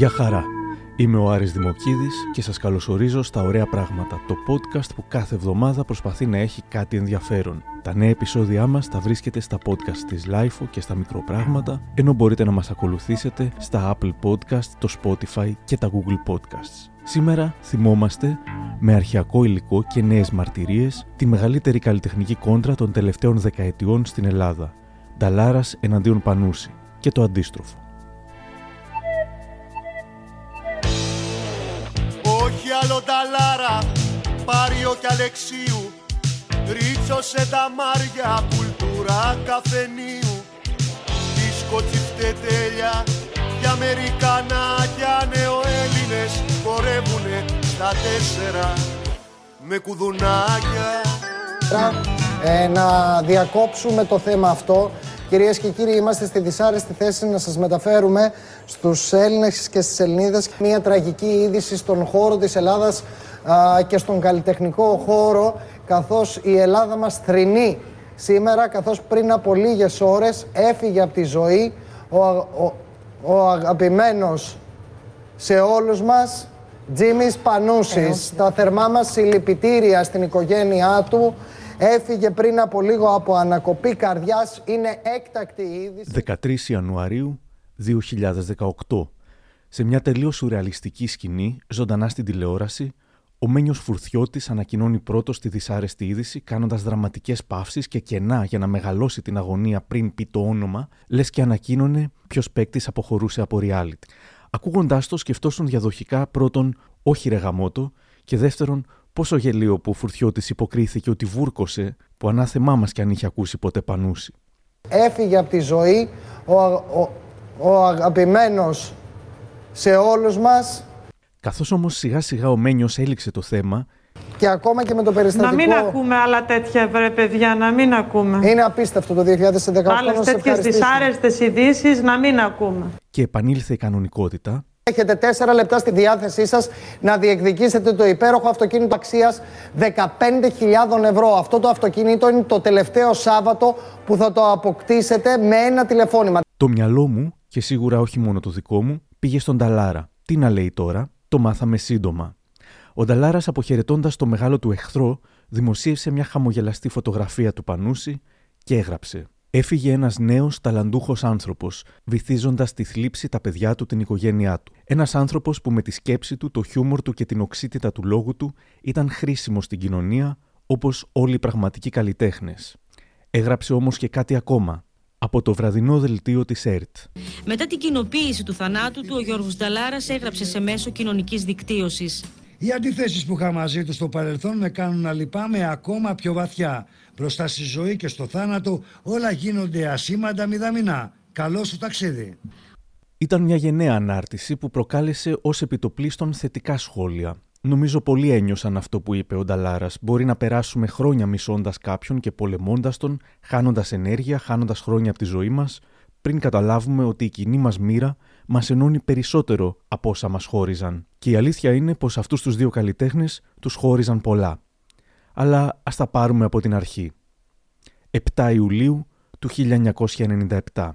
Γεια χαρά. Είμαι ο Άρης Δημοκίδης και σας καλωσορίζω στα Ωραία Πράγματα, το podcast που κάθε εβδομάδα προσπαθεί να έχει κάτι ενδιαφέρον. Τα νέα επεισόδια μας τα βρίσκετε στα podcast της Lifeo και στα Μικροπράγματα, ενώ μπορείτε να μας ακολουθήσετε στα Apple Podcast, το Spotify και τα Google Podcasts. Σήμερα θυμόμαστε με αρχαιακό υλικό και νέες μαρτυρίες τη μεγαλύτερη καλλιτεχνική κόντρα των τελευταίων δεκαετιών στην Ελλάδα. Νταλάρας εναντίον Πανούση και το αντίστροφο. Και Αλεξίου. Ρίτσο σε τα μάρια, κουλτούρα καφενείου. Δίσκο τσιφτετέλια και Αμερικανάκια νεοέλληνες χορεύουνε στα τέσσερα. Με κουδουνάκια. Ε, να διακόψουμε το θέμα αυτό. Κυρίες και κύριοι, είμαστε στη δυσάρεστη θέση να σας μεταφέρουμε στους Έλληνες και στις Ελληνίδες μια τραγική είδηση στον χώρο της Ελλάδας α, και στον καλλιτεχνικό χώρο, καθώς η Ελλάδα μας θρηνεί σήμερα, καθώς πριν από λίγες ώρες έφυγε από τη ζωή ο, α- ο, ο αγαπημένος σε όλους μας Τζίμις Πανούσης. Τα θερμά μας συλληπιτήρια στην οικογένειά του. Έφυγε πριν από λίγο από ανακοπή καρδιάς. Είναι έκτακτη η είδηση. 13 Ιανουαρίου 2018. Σε μια τελείως σουρεαλιστική σκηνή, ζωντανά στην τηλεόραση, ο Μένιος Φουρθιώτης ανακοινώνει πρώτος τη δυσάρεστη είδηση, κάνοντας δραματικές παύσεις και κενά για να μεγαλώσει την αγωνία πριν πει το όνομα, λες και ανακοίνωνε ποιος παίκτης αποχωρούσε από reality. Ακούγοντάς το, σκεφτόσουν διαδοχικά πρώτον, όχι ρε γαμότο, και δεύτερον, πόσο γελίο που ο Φουρθιώτης υποκρίθηκε ότι βούρκωσε, που ανάθεμά μας κι αν είχε ακούσει ποτέ πανούσει. Έφυγε από τη ζωή ο, α- ο, ο αγαπημένος σε όλους μας Καθώς όμως σιγά σιγά ο Μένιος έληξε το θέμα, και ακόμα και με το Να περιστατικό. μην ακούμε άλλα τέτοια, βρε παιδιά, να μην ακούμε. Είναι απίστευτο το 2018 Άλλε να σε τέτοιες ευχαριστήσω. δυσάρεστες ειδήσεις να μην ακούμε. και επανήλθε η κανονικότητα, Έχετε τέσσερα λεπτά στη διάθεσή σας να διεκδικήσετε το υπέροχο αυτοκίνητο αξίας 15.000 ευρώ. Αυτό το αυτοκίνητο είναι το τελευταίο Σάββατο που θα το αποκτήσετε με ένα τηλεφώνημα. Το μυαλό μου, και σίγουρα όχι μόνο το δικό μου, πήγε στον Ταλάρα. Τι να λέει τώρα, το μάθαμε σύντομα. Ο Νταλάρας, αποχαιρετώντας το μεγάλο του εχθρό, δημοσίευσε μια χαμογελαστή φωτογραφία του Πανούση και έγραψε. Έφυγε ένας νέος ταλαντούχος άνθρωπος, βυθίζοντας τη θλίψη τα παιδιά του, την οικογένειά του. Ένας άνθρωπος που με τη σκέψη του, το χιούμορ του και την οξύτητα του λόγου του ήταν χρήσιμο στην κοινωνία, όπως όλοι οι πραγματικοί καλλιτέχνες. Έγραψε όμως και κάτι ακόμα. Από το βραδινό δελτίο της ΕΡΤ. Μετά την κοινοποίηση του θανάτου του, ο Γιώργος Νταλάρας έγραψε σε μέσο κοινωνικής δικτύωσης. Οι αντιθέσεις που είχα μαζί τους στο παρελθόν με κάνουν να λυπάμαι ακόμα πιο βαθιά. Μπροστά στη ζωή και στο θάνατο όλα γίνονται ασήμαντα μηδαμινά. Καλό σου ταξίδι. Ήταν μια γενναία ανάρτηση που προκάλεσε ως επιτοπλίστων θετικά σχόλια. Νομίζω πολλοί ένιωσαν αυτό που είπε ο Νταλάρας. Μπορεί να περάσουμε χρόνια μισώντας κάποιον και πολεμώντας τον, χάνοντας ενέργεια, χάνοντας χρόνια από τη ζωή μας, πριν καταλάβουμε ότι η κοινή μας μοίρα μας ενώνει περισσότερο από όσα μας χώριζαν. Και η αλήθεια είναι πως αυτούς τους δύο καλλιτέχνες τους χώριζαν πολλά. Αλλά ας τα πάρουμε από την αρχή. 7 Ιουλίου του 1997.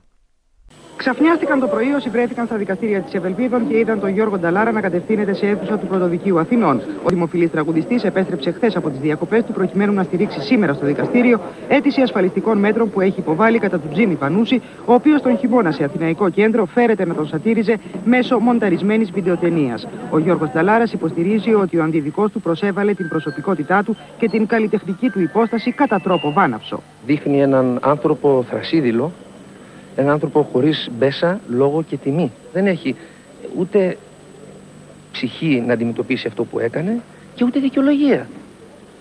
Ξαφνιάστηκαν το πρωί όσοι βρέθηκαν στα δικαστήρια της Ευελπίδων και είδαν τον Γιώργο Νταλάρα να κατευθύνεται σε αίθουσα του Πρωτοδικείου Αθηνών. Ο δημοφιλής τραγουδιστής επέστρεψε χθες από τις διακοπές του προκειμένου να στηρίξει σήμερα στο δικαστήριο αίτηση ασφαλιστικών μέτρων που έχει υποβάλει κατά του Τζίμι Πανούση, ο οποίος τον χειμώνα σε Αθηναϊκό κέντρο φέρεται να τον σατήριζε μέσω μονταρισμένης βιντεοτενίας. Ο Γιώργος Νταλάρας υποστηρίζει ότι ο αντιδικό του προσέβαλε την προσωπικότητά του και την καλλιτεχνική του υπόσταση κατά τρόπο βάναυσο. δείχνει έναν άνθρωπο θρασίδηλο, έναν άνθρωπο χωρίς μπέσα, λόγο και τιμή. Δεν έχει ούτε ψυχή να αντιμετωπίσει αυτό που έκανε και ούτε δικαιολογία.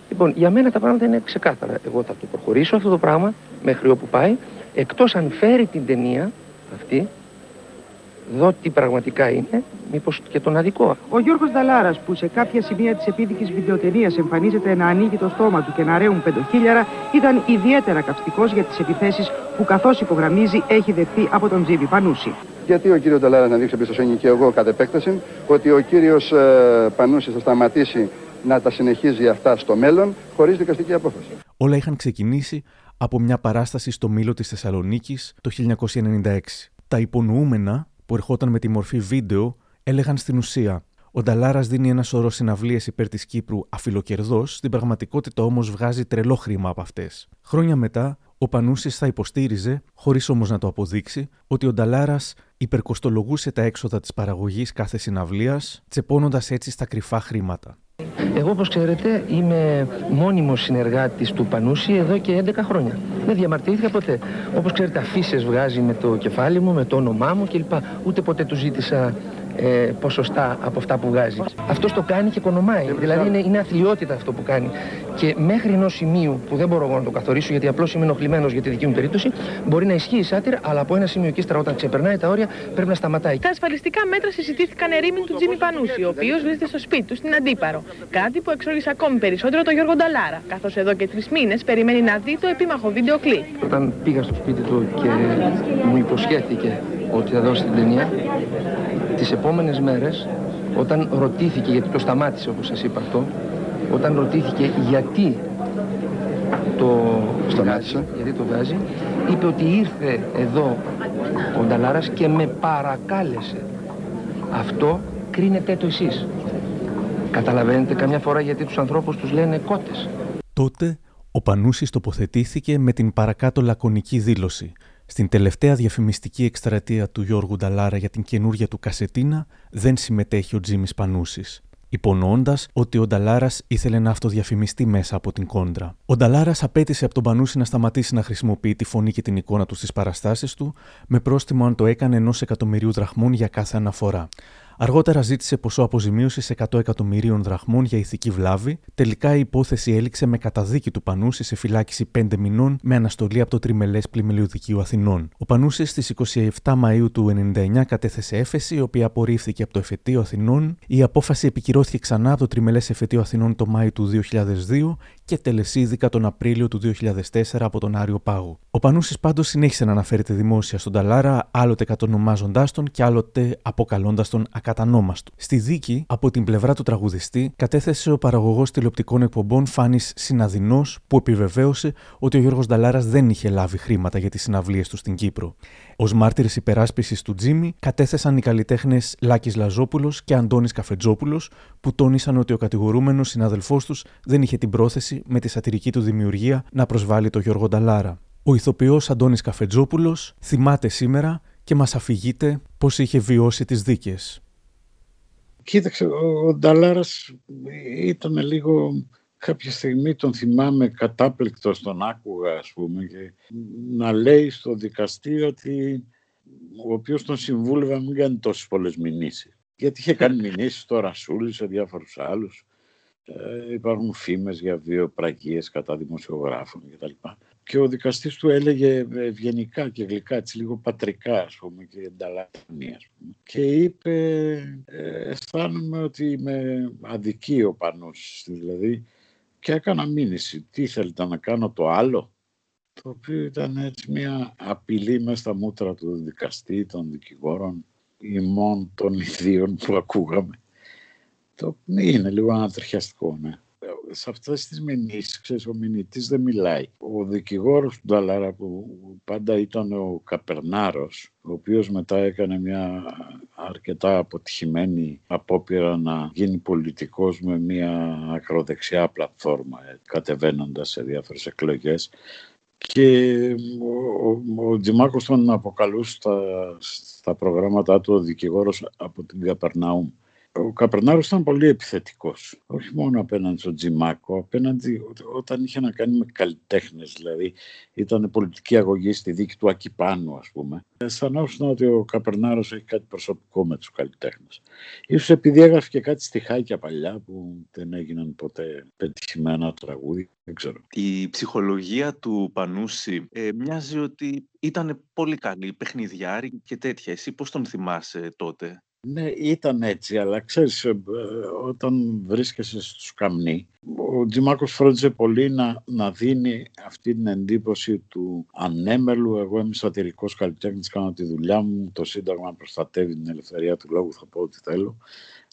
Λοιπόν, για μένα τα πράγματα είναι ξεκάθαρα. Εγώ θα το προχωρήσω αυτό το πράγμα μέχρι όπου πάει, εκτός αν φέρει την ταινία αυτή, δω τι πραγματικά είναι, μήπως και τον αδικό. Ο Γιώργος Νταλάρας που σε κάποια σημεία της επίδικης βιντεοτενίας εμφανίζεται να ανοίγει το στόμα του και να ρέουν πεντοχίλιαρα ήταν ιδιαίτερα καυστικός για τις επιθέσεις που καθώς υπογραμμίζει έχει δεχθεί από τον Τζίβι Πανούση. Γιατί ο κύριο Νταλάρα να δείξει εμπιστοσύνη και εγώ κατ' επέκταση ότι ο κύριος ε, Πανούση θα σταματήσει να τα συνεχίζει αυτά στο μέλλον χωρίς δικαστική απόφαση. Όλα είχαν ξεκινήσει από μια παράσταση στο Μήλο της Θεσσαλονίκης το 1996. Τα υπονοούμενα που ερχόταν με τη μορφή βίντεο έλεγαν στην ουσία ο Νταλάρας δίνει ένα σωρό συναυλίες υπέρ της Κύπρου αφιλοκερδός, στην πραγματικότητα όμως βγάζει τρελό χρήμα από αυτές. Χρόνια μετά, ο Πανούσης θα υποστήριζε, χωρίς όμως να το αποδείξει, ότι ο Νταλάρας υπερκοστολογούσε τα έξοδα της παραγωγής κάθε συναυλίας, τσεπώνοντας έτσι στα κρυφά χρήματα. Εγώ, όπως ξέρετε, είμαι μόνιμος συνεργάτης του Πανούση εδώ και 11 χρόνια. Δεν διαμαρτυρήθηκα ποτέ. Όπως ξέρετε, αφήσεις βγάζει με το κεφάλι μου, με το όνομά μου κλπ. Ούτε ποτέ του ζήτησα ε, ποσοστά από αυτά που βγάζει. Αυτό το κάνει και οικονομάει. Δηλαδή είναι, είναι αθλειότητα αυτό που κάνει. Και μέχρι ενός σημείου που δεν μπορώ εγώ να το καθορίσω, γιατί απλώς είμαι ενοχλημένος για τη δική μου περίπτωση, μπορεί να ισχύει η σάτυρα, αλλά από ένα σημείο και ύστερα όταν ξεπερνάει τα όρια πρέπει να σταματάει. Τα ασφαλιστικά μέτρα συζητήθηκαν ερήμην του Τζίμι Πανούση, ο οποίος βρίσκεται στο σπίτι του στην Αντίπαρο. Κάτι που εξόργησε ακόμη περισσότερο το Γιώργο Νταλάρα, καθώς εδώ και τρεις μήνες περιμένει να δει το επίμαχο βίντεο κλειπ. Όταν πήγα στο σπίτι του και μου υποσχέθηκε ότι θα δώσει την ταινία, τις επόμενες μέρες, όταν ρωτήθηκε, γιατί το σταμάτησε όπως σας είπα αυτό, όταν ρωτήθηκε γιατί το σταμάτησε, γιατί το βγάζει, είπε ότι ήρθε εδώ ο Νταλάρας και με παρακάλεσε. Αυτό κρίνετε το εσείς. Καταλαβαίνετε καμιά φορά γιατί τους ανθρώπους τους λένε κότες. Τότε ο Πανούσης τοποθετήθηκε με την παρακάτω λακωνική δήλωση – στην τελευταία διαφημιστική εκστρατεία του Γιώργου Νταλάρα για την καινούργια του κασετίνα δεν συμμετέχει ο Τζίμις Πανούσης, υπονοώντας ότι ο Νταλάρας ήθελε να αυτοδιαφημιστεί μέσα από την κόντρα. Ο Νταλάρας απέτησε από τον Πανούση να σταματήσει να χρησιμοποιεί τη φωνή και την εικόνα του στις παραστάσεις του, με πρόστιμο αν το έκανε ενός εκατομμυρίου δραχμών για κάθε αναφορά. Αργότερα ζήτησε ποσό αποζημίωσης 100 εκατομμυρίων δραχμών για ηθική βλάβη. Τελικά η υπόθεση έληξε με καταδίκη του Πανούση σε φυλάκιση 5 μηνών με αναστολή από το τριμελές πλημελιωδικείο Αθηνών. Ο Πανούσης στις 27 Μαου του 1999 κατέθεσε έφεση, η οποία απορρίφθηκε από το Εφετείο Αθηνών. Η απόφαση επικυρώθηκε ξανά από το τριμελές Εφετείο Αθηνών το Μάιο του 2002 και τελεσίδικα τον Απρίλιο του 2004 από τον Άριο Πάγο. Ο Πανούσης πάντως συνέχισε να αναφέρεται δημόσια στον Ταλάρα, άλλοτε κατονομάζοντάς τον και άλλοτε αποκαλώντας τον ακατανόμαστο. Στη δίκη, από την πλευρά του τραγουδιστή, κατέθεσε ο παραγωγός τηλεοπτικών εκπομπών Φάνης Συναδεινός, που επιβεβαίωσε ότι ο Γιώργος Νταλάρας δεν είχε λάβει χρήματα για τις συναυλίες του στην Κύπρο. Ω μάρτυρες υπεράσπισης του Τζίμι, κατέθεσαν οι καλλιτέχνες Λάκης Λαζόπουλος και Αντώνης Καφετζόπουλος, που τόνισαν ότι ο κατηγορούμενος συναδελφό τους δεν είχε την πρόθεση με τη σατυρική του δημιουργία να προσβάλλει το Γιώργο Νταλάρα. Ο ηθοποιός Αντώνης Καφετζόπουλος θυμάται σήμερα και μας αφηγείται πώς είχε βιώσει τις δίκες. Κοίταξε, ο Νταλάρας ήταν λίγο κάποια στιγμή τον θυμάμαι κατάπληκτος τον άκουγα ας πούμε και να λέει στο δικαστή ότι ο οποίος τον συμβούλευε μην κάνει τόσες πολλές μηνύσεις. Γιατί είχε κάνει μηνύσεις στο Ρασούλη, σε διάφορους άλλους. Ε, υπάρχουν φήμες για βιοπραγίες κατά δημοσιογράφων κτλ και ο δικαστής του έλεγε ευγενικά και γλυκά, έτσι λίγο πατρικά ας πούμε και ενταλλαγή ας πούμε. Και είπε ε, αισθάνομαι ότι είμαι αδική ο Πανός δηλαδή και έκανα μήνυση. Τι θέλετε να κάνω το άλλο; Το οποίο ήταν έτσι μια απειλή μέσα στα μούτρα του δικαστή, των δικηγόρων, ημών των ιδίων που ακούγαμε. Το είναι λίγο ανατριχιαστικό, ναι σε αυτές τις μηνύσεις, ξέρεις, ο μηνυτής δεν μιλάει. Ο δικηγόρος του Νταλάρα που πάντα ήταν ο Καπερνάρος, ο οποίος μετά έκανε μια αρκετά αποτυχημένη απόπειρα να γίνει πολιτικός με μια ακροδεξιά πλατφόρμα, ε, κατεβαίνοντας σε διάφορες εκλογές, και ο, ο, ο Τζιμάκος τον αποκαλούσε στα, στα προγράμματά του ο δικηγόρος από την Καπερνάουμ ο Καπερνάρος ήταν πολύ επιθετικός. Όχι μόνο απέναντι στον Τζιμάκο, απέναντι όταν είχε να κάνει με καλλιτέχνες. Δηλαδή ήταν πολιτική αγωγή στη δίκη του Ακυπάνου ας πούμε. Αισθανόσουν ότι ο Καπερνάρος έχει κάτι προσωπικό με τους καλλιτέχνες. Ίσως επειδή έγραφε και κάτι στιχάκια παλιά που δεν έγιναν ποτέ πετυχημένα τραγούδι. Δεν ξέρω. Η ψυχολογία του Πανούση ε, μοιάζει ότι ήταν πολύ καλή, παιχνιδιάρη και τέτοια. Εσύ πώς τον θυμάσαι τότε; Ναι, ήταν έτσι, αλλά ξέρεις, ε, όταν βρίσκεσαι στους καμνοί, ο Τζιμάκος φρόντιζε πολύ να, να δίνει αυτή την εντύπωση του ανέμελου. Εγώ είμαι σατυρικός καλλιτέχνης, κάνω τη δουλειά μου, το Σύνταγμα προστατεύει την ελευθερία του λόγου, θα πω ό,τι θέλω.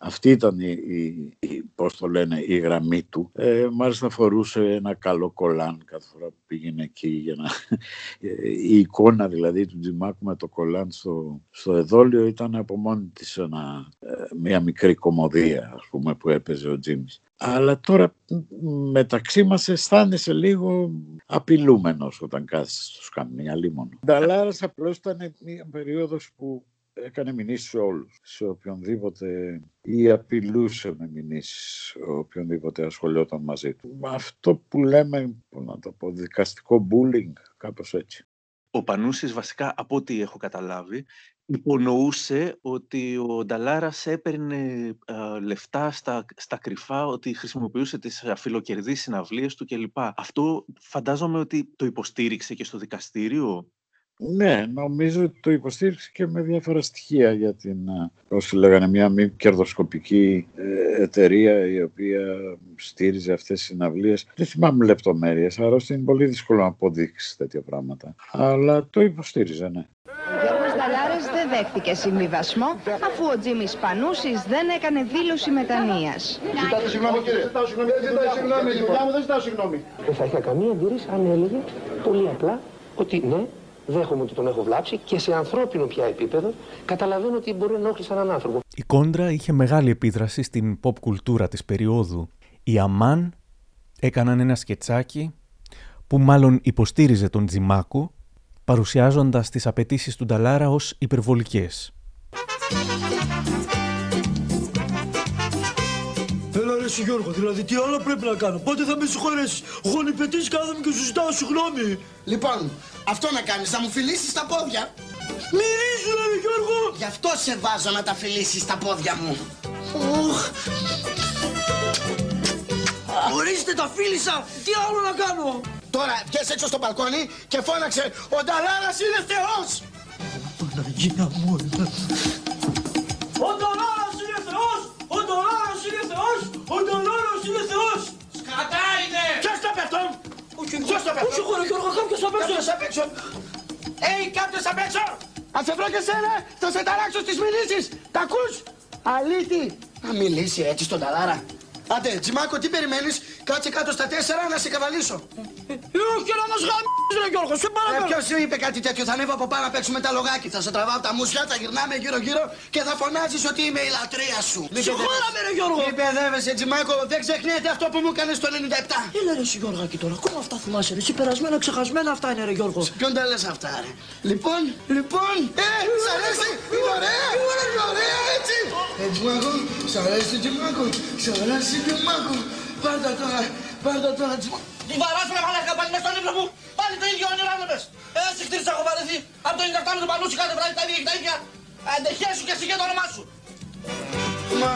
Αυτή ήταν η, η, η, πώς το λένε, η γραμμή του. Ε, μάλιστα φορούσε ένα καλό κολάν κάθε φορά που πήγαινε εκεί. Για να... η εικόνα δηλαδή του Τζιμάκου με το κολάν στο, στο εδόλιο ήταν από μόνη της ένα, ε, μια μικρή κομμωδία ας πούμε, που έπαιζε ο Τζίμις. Αλλά τώρα μεταξύ μας αισθάνεσαι λίγο απειλούμενος όταν κάθεσαι στο σκαμνί, αλίμονο. Νταλάρας απλώς ήταν μια περίοδος που έκανε μηνύσεις σε όλους, σε οποιονδήποτε ή απειλούσε με μηνύσεις οποιονδήποτε ασχολιόταν μαζί του. Αυτό που λέμε, να το πω, δικαστικό bullying, κάπως έτσι. Ο Πανούσης βασικά, από ό,τι έχω καταλάβει, υπονοούσε ότι ο Νταλάρας έπαιρνε λεφτά στα, στα κρυφά, ότι χρησιμοποιούσε τις αφιλοκερδείς συναυλίες του κλπ. Αυτό φαντάζομαι ότι το υποστήριξε και στο δικαστήριο; Ναι, νομίζω ότι το υποστήριξε και με διάφορα στοιχεία για την, όσοι λέγανε, μια μη κερδοσκοπική ε, εταιρεία η οποία στήριζε αυτές τις συναυλίες. Δεν θυμάμαι λεπτομέρειες, άρα είναι πολύ δύσκολο να αποδείξεις τέτοια πράγματα. Αλλά το υποστήριζε, ναι. Ο Γιώργος Δαλάρες δεν δέχτηκε συμβιβασμό αφού ο Τζίμις Πανούσης δεν έκανε δήλωση μετανοίας. Ζητάτε συγγνώμη κύριε. Ζητάω συγγνώμη. Δεν ζητάω συγγνώμη. Δεν ζητάω συγγνώμη. Δεν θα είχα καμία αντίρρηση αν έλεγε πολύ απλά ότι ναι, δέχομαι ότι τον έχω βλάψει και σε ανθρώπινο πια επίπεδο καταλαβαίνω ότι μπορεί να ενόχλησε έναν άνθρωπο. Η κόντρα είχε μεγάλη επίδραση στην pop κουλτούρα της περίοδου. Οι Αμάν έκαναν ένα σκετσάκι που μάλλον υποστήριζε τον Τζιμάκο παρουσιάζοντας τις απαιτήσεις του Νταλάρα ως υπερβολικές. Έλα ρε σου Γιώργο, δηλαδή τι άλλο πρέπει να κάνω; Πότε θα με συγχωρέσεις; Γονιπετής κάθομαι και σου ζητάω συγγνώμη. Λοιπόν, αυτό να κάνεις, να μου φιλήσεις τα πόδια. Μυρίζουν ρε Γιώργο. Γι' αυτό σε βάζω να τα φιλήσεις τα πόδια μου. Ουχ. Ορίστε τα φίλησα. Τι άλλο να κάνω; Τώρα βγες έξω στο μπαλκόνι και φώναξε «Ο Νταλάρας είναι Θεός!» Παναγία μου. Ποιος το πει Όχι εγώ ρε Γιώργο, κάποιος απ' έξω! Κάποιος απ' έξω! Ει, κάποιος απ' έξω! Αν σε βρω και σένα, θα σε ταράξω στις μιλήσεις! Τα ακούς! Αλήτη! Να μιλήσει έτσι στον Ταλάρα. Άντε, Τζιμάκο, τι περιμένεις, κάτσε κάτω στα τέσσερα να σε καβαλήσω. Ε, όχι να μας γαμίσεις ρε Γιώργος, σε παρακαλώ. Ε, ποιος σου είπε κάτι τέτοιο, θα ανέβω από πάνω να παίξουμε τα λογάκι, θα σε τραβάω τα μουσια, θα γυρνάμε γύρω γύρω και θα φωνάζεις ότι είμαι η λατρεία σου. Συγχώραμε ρε Γιώργο. Μη παιδεύεσαι, Τζιμάκο, δεν ξεχνιέται αυτό που μου έκανες το 97. Έλα ρε Γιώργακι τώρα, ακόμα αυτά θυμάσαι ρε, εσύ περασμένα ξεχασμένα αυτά είναι ρε Γιώργο. Ποιον τα λες αυτά ρε; Λοιπόν, λοιπόν, ε, σ' αρέσει, είναι ωραία, είναι ωραία έτσι. Ε, Τζιμάκο, σ' αρέσει Τζιμάκο, σ' αρέσει Τζιμάκο. Πάρτα τώρα, πάρτα τώρα Τζιμάκο. Τη βαράσου να μαλάκα πάλι μες στον ύπνο μου. Πάλι το ίδιο όνειρο άνεμες. Έτσι χτίρισα έχω βαρεθεί. Από το 97 με τον Πανούση κάθε βράδυ τα ίδια και τα ίδια. Αντεχέσου και εσύ και το όνομά σου. Μα,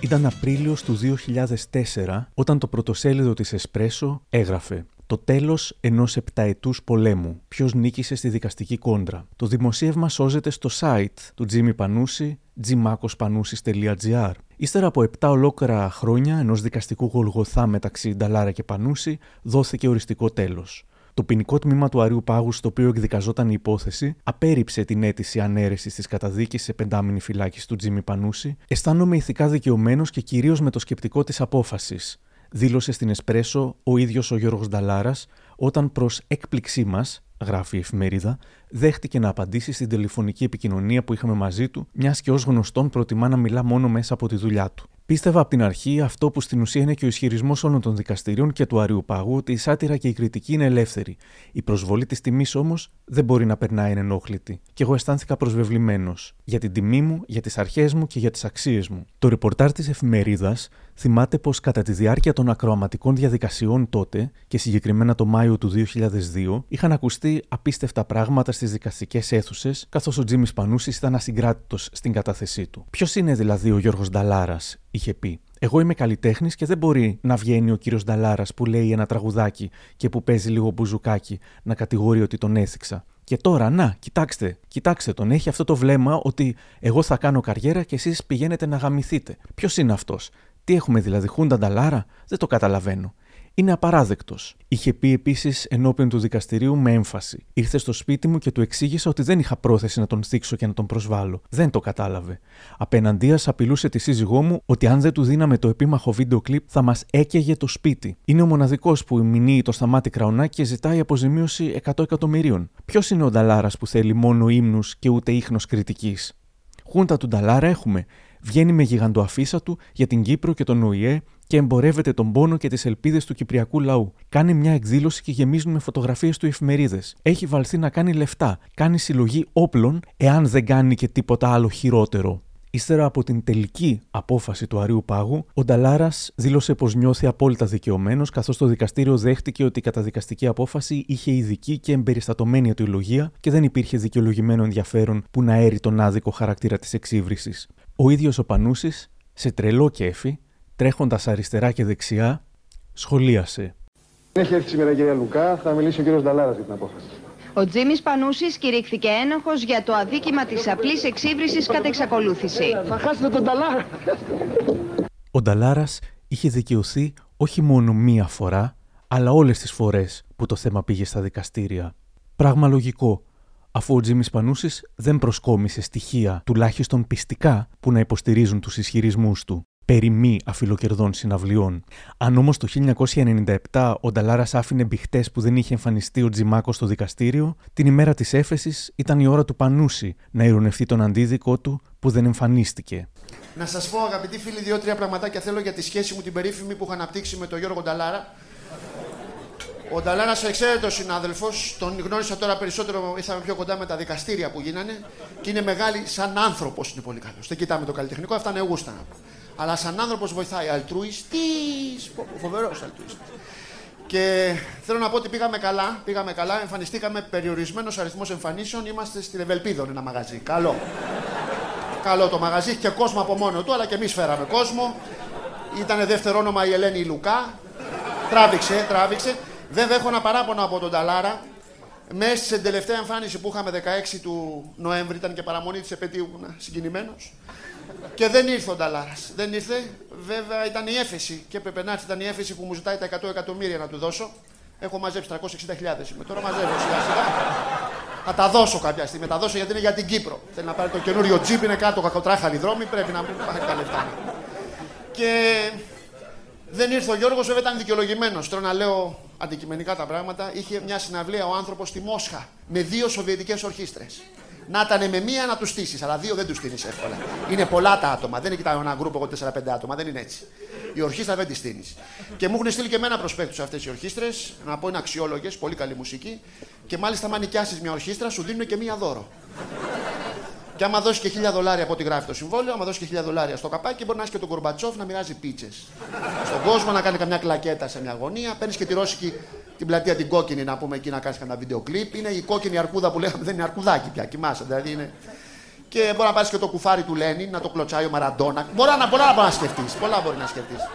Ήταν Απρίλιος του 2004 όταν το πρωτοσέλιδο της Εσπρέσο έγραφε «Το τέλος ενός επταετούς πολέμου. Ποιος νίκησε στη δικαστική κόντρα». Το δημοσίευμα σώζεται στο site του Τζίμι Πανούση jimakospanousis.gr. Ύστερα από 7 ολόκληρα χρόνια ενός δικαστικού γολγοθά μεταξύ Νταλάρα και Πανούση, δόθηκε οριστικό τέλος. Το ποινικό τμήμα του Αρίου Πάγου, στο οποίο εκδικαζόταν η υπόθεση, απέρριψε την αίτηση ανέρεσης της καταδίκης σε πεντάμινη φυλάκιση του Τζίμι Πανούση. Αισθάνομαι ηθικά δικαιωμένος και κυρίως με το σκεπτικό της απόφασης, δήλωσε στην Εσπρέσο ο ίδιος ο Γιώργος Νταλάρας, όταν προς έκπληξή μας, γράφει η εφημερίδα, δέχτηκε να απαντήσει στην τηλεφωνική επικοινωνία που είχαμε μαζί του, μιας και ως γνωστόν προτιμά να μιλά μόνο μέσα από τη δουλειά του. Πίστευα από την αρχή αυτό που στην ουσία είναι και ο ισχυρισμός όλων των δικαστηρίων και του Αριού Πάγου ότι η σάτυρα και η κριτική είναι ελεύθερη. Η προσβολή της τιμής όμως δεν μπορεί να περνάει ενενόχλητη. Και εγώ αισθάνθηκα προσβεβλημένος. Για την τιμή μου, για τις αρχές μου και για τις αξίες μου. Το ρεπορτάρ της εφημερίδας θυμάται πως κατά τη διάρκεια των ακροαματικών διαδικασιών τότε, και συγκεκριμένα το Μάιο του 2002, είχαν ακουστεί απίστευτα πράγματα στις δικαστικές αίθουσες, καθώς ο Τζίμις Πανούσης ήταν ασυγκράτητος στην κατάθεσή του. Ποιος είναι δηλαδή ο Γιώργος Νταλάρας, είχε πει. Εγώ είμαι καλλιτέχνης και δεν μπορεί να βγαίνει ο κύριος Νταλάρας που λέει ένα τραγουδάκι και που παίζει λίγο μπουζουκάκι να κατηγορεί ότι τον έθιξα. Και τώρα, να, κοιτάξτε, κοιτάξτε τον. Έχει αυτό το βλέμμα ότι εγώ θα κάνω καριέρα και εσείς πηγαίνετε να γαμηθείτε. Ποιος είναι αυτός; Τι έχουμε δηλαδή, Χούντα Νταλάρα, δεν το καταλαβαίνω. Είναι απαράδεκτος. Είχε πει επίσης ενώπιον του δικαστηρίου με έμφαση. Ήρθε στο σπίτι μου και του εξήγησα ότι δεν είχα πρόθεση να τον θίξω και να τον προσβάλλω. Δεν το κατάλαβε. Απέναντίας απειλούσε τη σύζυγό μου ότι αν δεν του δίναμε το επίμαχο βίντεο κλιπ θα μας έκαιγε το σπίτι. Είναι ο μοναδικός που μηνύει το σταμάτη κραουνάκι και ζητάει αποζημίωση 100 εκατομμυρίων. Ποιος είναι ο Νταλάρας που θέλει μόνο ύμνους και ούτε ίχνος κριτικής; Χούντα του Νταλάρα έχουμε. Βγαίνει με γιγαντοαφίσα του για την Κύπρο και τον ΟΗΕ και εμπορεύεται τον πόνο και τις ελπίδες του κυπριακού λαού. Κάνει μια εκδήλωση και γεμίζουν με φωτογραφίες του εφημερίδες. Έχει βαλθεί να κάνει λεφτά. Κάνει συλλογή όπλων, εάν δεν κάνει και τίποτα άλλο χειρότερο. Ύστερα από την τελική απόφαση του Αρίου Πάγου, ο Νταλάρας δήλωσε πως νιώθει απόλυτα δικαιωμένος, καθώς το δικαστήριο δέχτηκε ότι η καταδικαστική απόφαση είχε ειδική και εμπεριστατωμένη αιτιολογία και δεν υπήρχε δικαιολογημένο ενδιαφέρον που να έρει τον άδικο χαρακτήρα της εξύβριση. Ο ίδιος ο Πανούσης, σε τρελό κέφι, τρέχοντας αριστερά και δεξιά, σχολίασε. Έχει έρθει σήμερα η κυρία Λουκά, θα μιλήσει ο κύριος Νταλάρας για την απόφαση. Ο Τζίμι Πανούσης κηρύχθηκε ένοχος για το αδίκημα της απλής εξύβριση κατά εξακολούθηση. Θα χάσετε τον Νταλάρα. Ο Νταλάρας είχε δικαιωθεί όχι μόνο μία φορά, αλλά όλες τις φορές που το θέμα πήγε στα δικαστήρια. Πράγμα λογικό, αφού ο Τζίμις Πανούσης δεν προσκόμισε στοιχεία τουλάχιστον πιστικά που να υποστηρίζουν τους ισχυρισμούς του περί μη αφιλοκερδών συναυλιών. Αν όμως το 1997 ο Νταλάρας άφηνε μπιχτέ που δεν είχε εμφανιστεί ο Τζιμάκος στο δικαστήριο, την ημέρα της έφεσης ήταν η ώρα του Πανούση να ειρωνευτεί τον αντίδικο του που δεν εμφανίστηκε. Να σας πω, αγαπητοί φίλοι, δύο-τρία πραγματάκια θέλω για τη σχέση μου την περίφημη που είχα αναπτύξει με τον Γιώργο Νταλάρα. Ο Νταλάρα, εξαίρετος συνάδελφος, τον γνώρισα τώρα περισσότερο, ήρθαμε πιο κοντά με τα δικαστήρια που γίνανε και είναι μεγάλη σαν άνθρωπος. Είναι πολύ καλός. Δεν κοιτάμε το καλλιτεχνικό, αυτά είναι γούστα. Αλλά σαν άνθρωπος βοηθάει. Αλτρούιστη, φοβερός αλτρούιστη. Και θέλω να πω ότι πήγαμε καλά, πήγαμε καλά, εμφανιστήκαμε περιορισμένος αριθμός εμφανίσεων. Είμαστε στην Ευελπίδων ένα μαγαζί. Καλό. Καλό το μαγαζί, έχει και κόσμο από μόνο του, αλλά και εμείς φέραμε κόσμο. Ήταν δεύτερο όνομα η Ελένη Λουκά. Τράβηξε, τράβηξε. Βέβαια έχω ένα παράπονο από τον Ταλάρα. Μέσα στην τελευταία εμφάνιση που είχαμε 16 του Νοέμβρη, ήταν και παραμονή της επαιτίου που συγκινημένος. Και δεν ήρθε ο Νταλάρας. Δεν ήρθε. Βέβαια ήταν η έφεση και έπρεπε να έρθει. Ήταν η έφεση που μου ζητάει τα 100 εκατομμύρια να του δώσω. Έχω μαζέψει 360.000 είμαι. Τώρα μαζεύω σιγά σιγά. Θα τα δώσω κάποια στιγμή. Τα δώσω γιατί είναι για την Κύπρο. Θέλει να πάρει το καινούριο τζιπ, είναι κάτω κακοτράχαλοι δρόμοι. Πρέπει να πάρει τα λεφτά. Και δεν ήρθε ο Γιώργος, βέβαια ήταν δικαιολογημένος. Τώρα να λέω αντικειμενικά τα πράγματα. Είχε μια συναυλία ο άνθρωπος στη Μόσχα με δύο σοβιετικές ορχήστρες. Να ήταν με μία να τους στήσεις, αλλά δύο δεν τους στείνει εύκολα. Είναι πολλά τα άτομα. Δεν είναι κοιτάω ένα γκρουπ εγώ 4-5 άτομα, δεν είναι έτσι. Η ορχήστρα δεν της στείνει. Και μου έχουν στείλει και εμένα προσπέκτους αυτές οι ορχήστρες, να πω είναι αξιόλογες, πολύ καλή μουσική. Και μάλιστα, αν νοικιάσεις μια ορχήστρα, σου δίνουν και μία δώρο. Και άμα δώσει και χίλια δολάρια από ό,τι γράφει το συμβόλαιο, άμα δώσει και χίλια δολάρια στο καπάκι, μπορεί να έχει και τον Κορμπατσόφ να μοιράζει πίτσες. Στον κόσμο να κάνει καμιά κλακέτα σε μια γωνία. Παίρνεις και τη ρώσικη την πλατεία την κόκκινη να πούμε εκεί να κάνεις κανένα βίντεο κλιπ. Είναι η κόκκινη αρκούδα που λέγαμε, δεν είναι αρκουδάκι πια, κοιμάσαι. Δηλαδή είναι. Και μπορεί να πάρεις και το κουφάρι του Λένι, να το κλωτσάει ο Μαραντόνα. Μπορεί να, πολλά μπορεί να σκεφτείς. Πολλά μπορεί να σκεφτείς.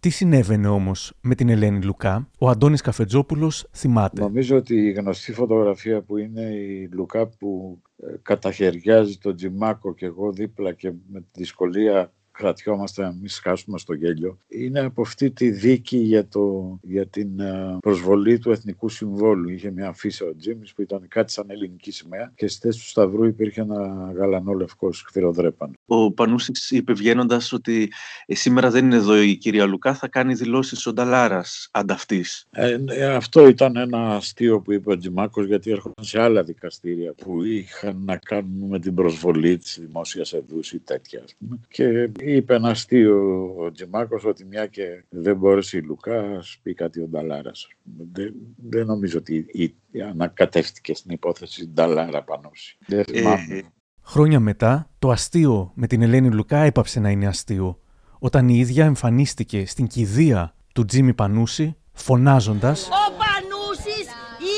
Τι συνέβαινε όμως με την Ελένη Λουκά, ο Αντώνης Καφετζόπουλος θυμάται. Νομίζω ότι η γνωστή φωτογραφία που είναι η Λουκά που ε, καταχαιριάζει τον Τζιμάκο και εγώ δίπλα και με δυσκολία κρατιόμαστε να μην σκάσουμε στο γέλιο είναι από αυτή τη δίκη για, το, για την ε, προσβολή του Εθνικού Συμβόλου. Είχε μια αφίσα ο Τζίμις που ήταν κάτι σαν ελληνική σημαία και στη θέση του Σταυρού υπήρχε ένα γαλανό λευκό σφυροδρέπαν. Ο Πανούσης είπε βγαίνοντας ότι ε, σήμερα δεν είναι εδώ η κυρία Λουκά, θα κάνει δηλώσεις ο Νταλάρας ανταυτής. Ε, ε, αυτό ήταν ένα αστείο που είπε ο Τζιμάκος γιατί έρχονταν σε άλλα δικαστήρια που είχαν να κάνουν με την προσβολή της δημόσιας εδού ή τέτοια. Και είπε ένα αστείο ο Τζιμάκος ότι μια και δεν μπόρεσε η Λουκά, ας πει κάτι ο Νταλάρας. Δεν, δεν νομίζω ότι η, ανακατεύτηκε στην υπόθεση Νταλάρα Πανούση. Δεν θυμάμαι. Χρόνια μετά, το αστείο με την Ελένη Λουκά έπαψε να είναι αστείο, όταν η ίδια εμφανίστηκε στην κηδεία του Τζίμι Πανούση, φωνάζοντας Ο Πανούσης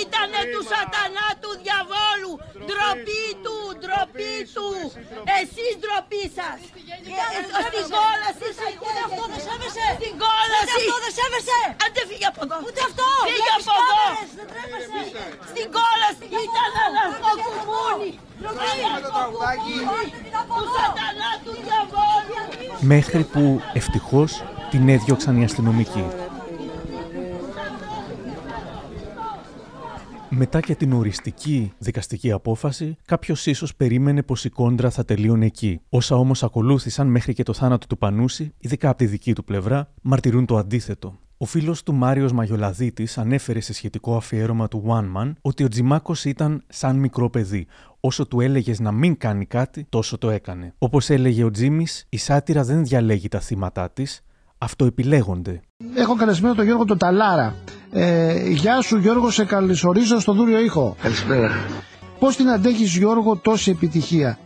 ήτανε του σατανά του διαβόλου, ντροπή του, ντροπή του, εσείς ντροπής σας. Ε, Στην κόλαση σας. Ούτε αυτό δεν σέβεσαι. Στην κόλαση. Ούτε αυτό δεν σέβεσαι. Άντε φύγε από εδώ. Ούτε αυτό. Φύγε από εδώ. Στην κόλαση ήταν αναρκοκουμούνι. Του σατανά του διαβόλου. Μέχρι που ευτυχώς την έδιωξαν οι αστυνομικοί. Μετά και την οριστική δικαστική απόφαση, κάποιος ίσως περίμενε πως η κόντρα θα τελείωνε εκεί. Όσα όμως ακολούθησαν μέχρι και το θάνατο του Πανούση, ειδικά από τη δική του πλευρά, μαρτυρούν το αντίθετο. Ο φίλος του Μάριος Μαγιολαδίτης ανέφερε σε σχετικό αφιέρωμα του One Man ότι ο Τζιμάκος ήταν σαν μικρό παιδί. Όσο του έλεγες να μην κάνει κάτι, τόσο το έκανε. Όπως έλεγε ο Τζίμι, η σάτυρα δεν διαλέγει τα θύματα της, αυτοεπιλέγονται. Έχω καλεσμένο τον Γιώργο τον Ταλάρα. Ε, γεια σου Γιώργο, σε καλωσορίζω στο Δούριο Ήχο. Καλησπέρα. Πώς την αντέχεις Γιώργο τόση επιτυχία;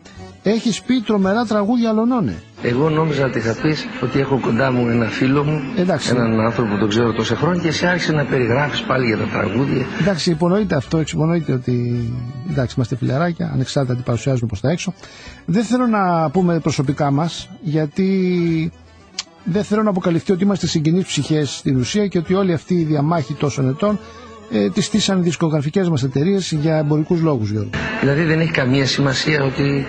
Έχεις πει τρομερά τραγούδια αλωνώνε. Εγώ νόμιζα ότι θα πεις ότι έχω κοντά μου ένα φίλο μου, Εντάξει. έναν άνθρωπο που τον ξέρω τόσα χρόνια και εσύ άρχισε να περιγράφεις πάλι για τα τραγούδια. Εντάξει, υπονοείται αυτό, εξυπονοείται ότι εντάξει, είμαστε φιλαράκια, ανεξάρτητα τι παρουσιάζουμε προς τα έξω. Δεν θέλω να πούμε προσωπικά μας, γιατί δεν θέλω να αποκαλυφθεί ότι είμαστε συγγενείς ψυχές στην ουσία και ότι όλη αυτή η διαμάχη τόσων ετών ε, τη στήσαν οι δισκογραφικές μας εταιρείες για εμπορικούς λόγους, Γιώργο. Δηλαδή δεν έχει καμία σημασία ότι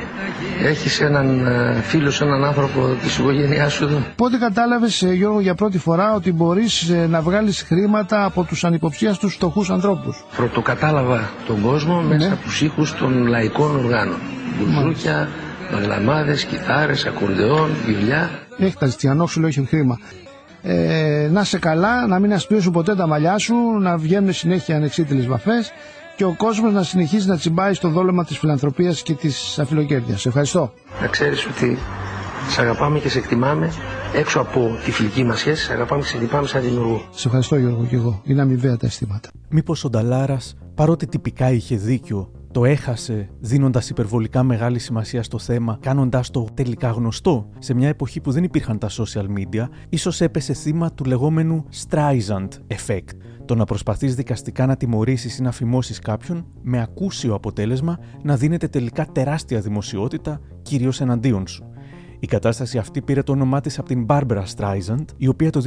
έχεις έναν ε, φίλο, σε έναν άνθρωπο της οικογένειάς σου εδώ; Πότε κατάλαβες, ε, Γιώργο, για πρώτη φορά ότι μπορείς ε, να βγάλεις χρήματα από τους ανυποψίαστους φτωχούς ανθρώπους; Πρωτοκατάλαβα τον κόσμο μέσα από τους ήχους των λαϊκών οργάνων. Μπουζούκια, μαγλαμάδες, κιθάρες, ακορντεόν, βιολιά. Έχει τα ζητιανόξυλο, έχει χρήμα. Ε, να σε καλά, να μην ασπίσουν ποτέ τα μαλλιά σου, να βγαίνουν συνέχεια ανεξίτηλες βαφές και ο κόσμος να συνεχίζει να τσιμπάει στο δόλωμα της φιλανθρωπίας και της αφιλοκέρδειας. Σε ευχαριστώ. Να ξέρεις ότι σε αγαπάμε και σε εκτιμάμε έξω από τη φιλική μας σχέση, σε αγαπάμε και σε εκτιμάμε σαν δημιουργό. Σε ευχαριστώ Γιώργο και εγώ. Είναι αμοιβαία τα αισθήματα. Μήπως ο Νταλάρας, παρότι τυπικά είχε δίκιο, το έχασε δίνοντας υπερβολικά μεγάλη σημασία στο θέμα, κάνοντάς το τελικά γνωστό σε μια εποχή που δεν υπήρχαν τα social media, ίσως έπεσε θύμα του λεγόμενου Streisand effect. Το να προσπαθείς δικαστικά να τιμωρήσεις ή να φημώσεις κάποιον, με ακούσιο αποτέλεσμα να δίνεται τελικά τεράστια δημοσιότητα, κυρίως εναντίον σου. Η κατάσταση αυτή πήρε το όνομά της από την Barbara Streisand, η οποία το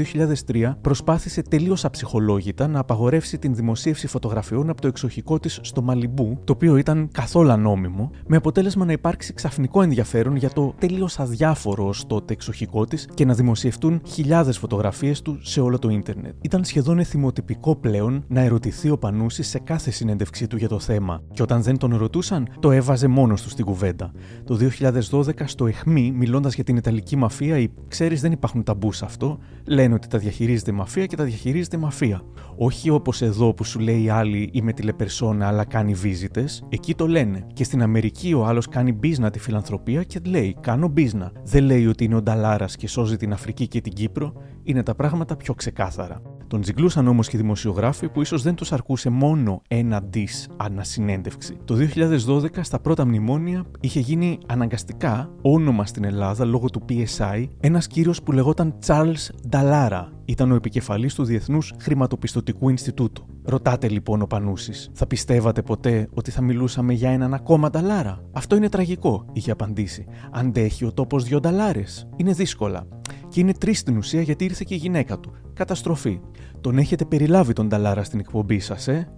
2003 προσπάθησε τελείως αψυχολόγητα να απαγορεύσει την δημοσίευση φωτογραφιών από το εξοχικό της στο Μαλιμπού, το οποίο ήταν καθόλου ανώμημο, με αποτέλεσμα να υπάρξει ξαφνικό ενδιαφέρον για το τελείως αδιάφορο ως τότε εξοχικό της και να δημοσιευτούν χιλιάδες φωτογραφίες του σε όλο το ίντερνετ. Ήταν σχεδόν εθιμοτυπικό πλέον να ερωτηθεί ο Πανούση σε κάθε συνέντευξή του για το θέμα, και όταν δεν τον ρωτούσαν, το έβαζε μόνος του στην κουβέντα. Το 2012 στο ΕΧΜΗ, μιλώντας για την Ιταλική μαφία, ή ξέρεις, δεν υπάρχουν ταμπούς σε αυτό. Λένε ότι τα διαχειρίζεται η μαφία και τα διαχειρίζεται η μαφία. Όχι όπως εδώ που σου λέει η άλλη είμαι τηλεπερσόνα, αλλά κάνει βίζιτε. Εκεί το λένε. Και στην Αμερική ο άλλος κάνει μπίζνα τη φιλανθρωπία και λέει κάνω μπίζνα. Δεν λέει ότι είναι ο Νταλάρας και σώζει την Αφρική και την Κύπρο. Είναι τα πράγματα πιο ξεκάθαρα. Τον τζιγκλούσαν όμως και οι δημοσιογράφοι που ίσως δεν τους αρκούσε μόνο ένα di ανασυνέντευξη. Το 2012 στα πρώτα μνημόνια είχε γίνει αναγκαστικά όνομα στην Ελλάδα λόγω του PSI ένας κύριος που λεγόταν Charles Dallara. Ήταν ο επικεφαλής του Διεθνούς Χρηματοπιστωτικού Ινστιτούτου. Ρωτάτε λοιπόν ο Πανούσης, θα πιστεύατε ποτέ ότι θα μιλούσαμε για έναν ακόμα νταλάρα; Αυτό είναι τραγικό, είχε απαντήσει. Αντέχει ο τόπος δύο νταλάρες. Είναι δύσκολα. Και είναι τρεις στην ουσία γιατί ήρθε και η γυναίκα του. Καταστροφή. Τον έχετε περιλάβει τον Νταλάρα στην εκπομπή σας, ε;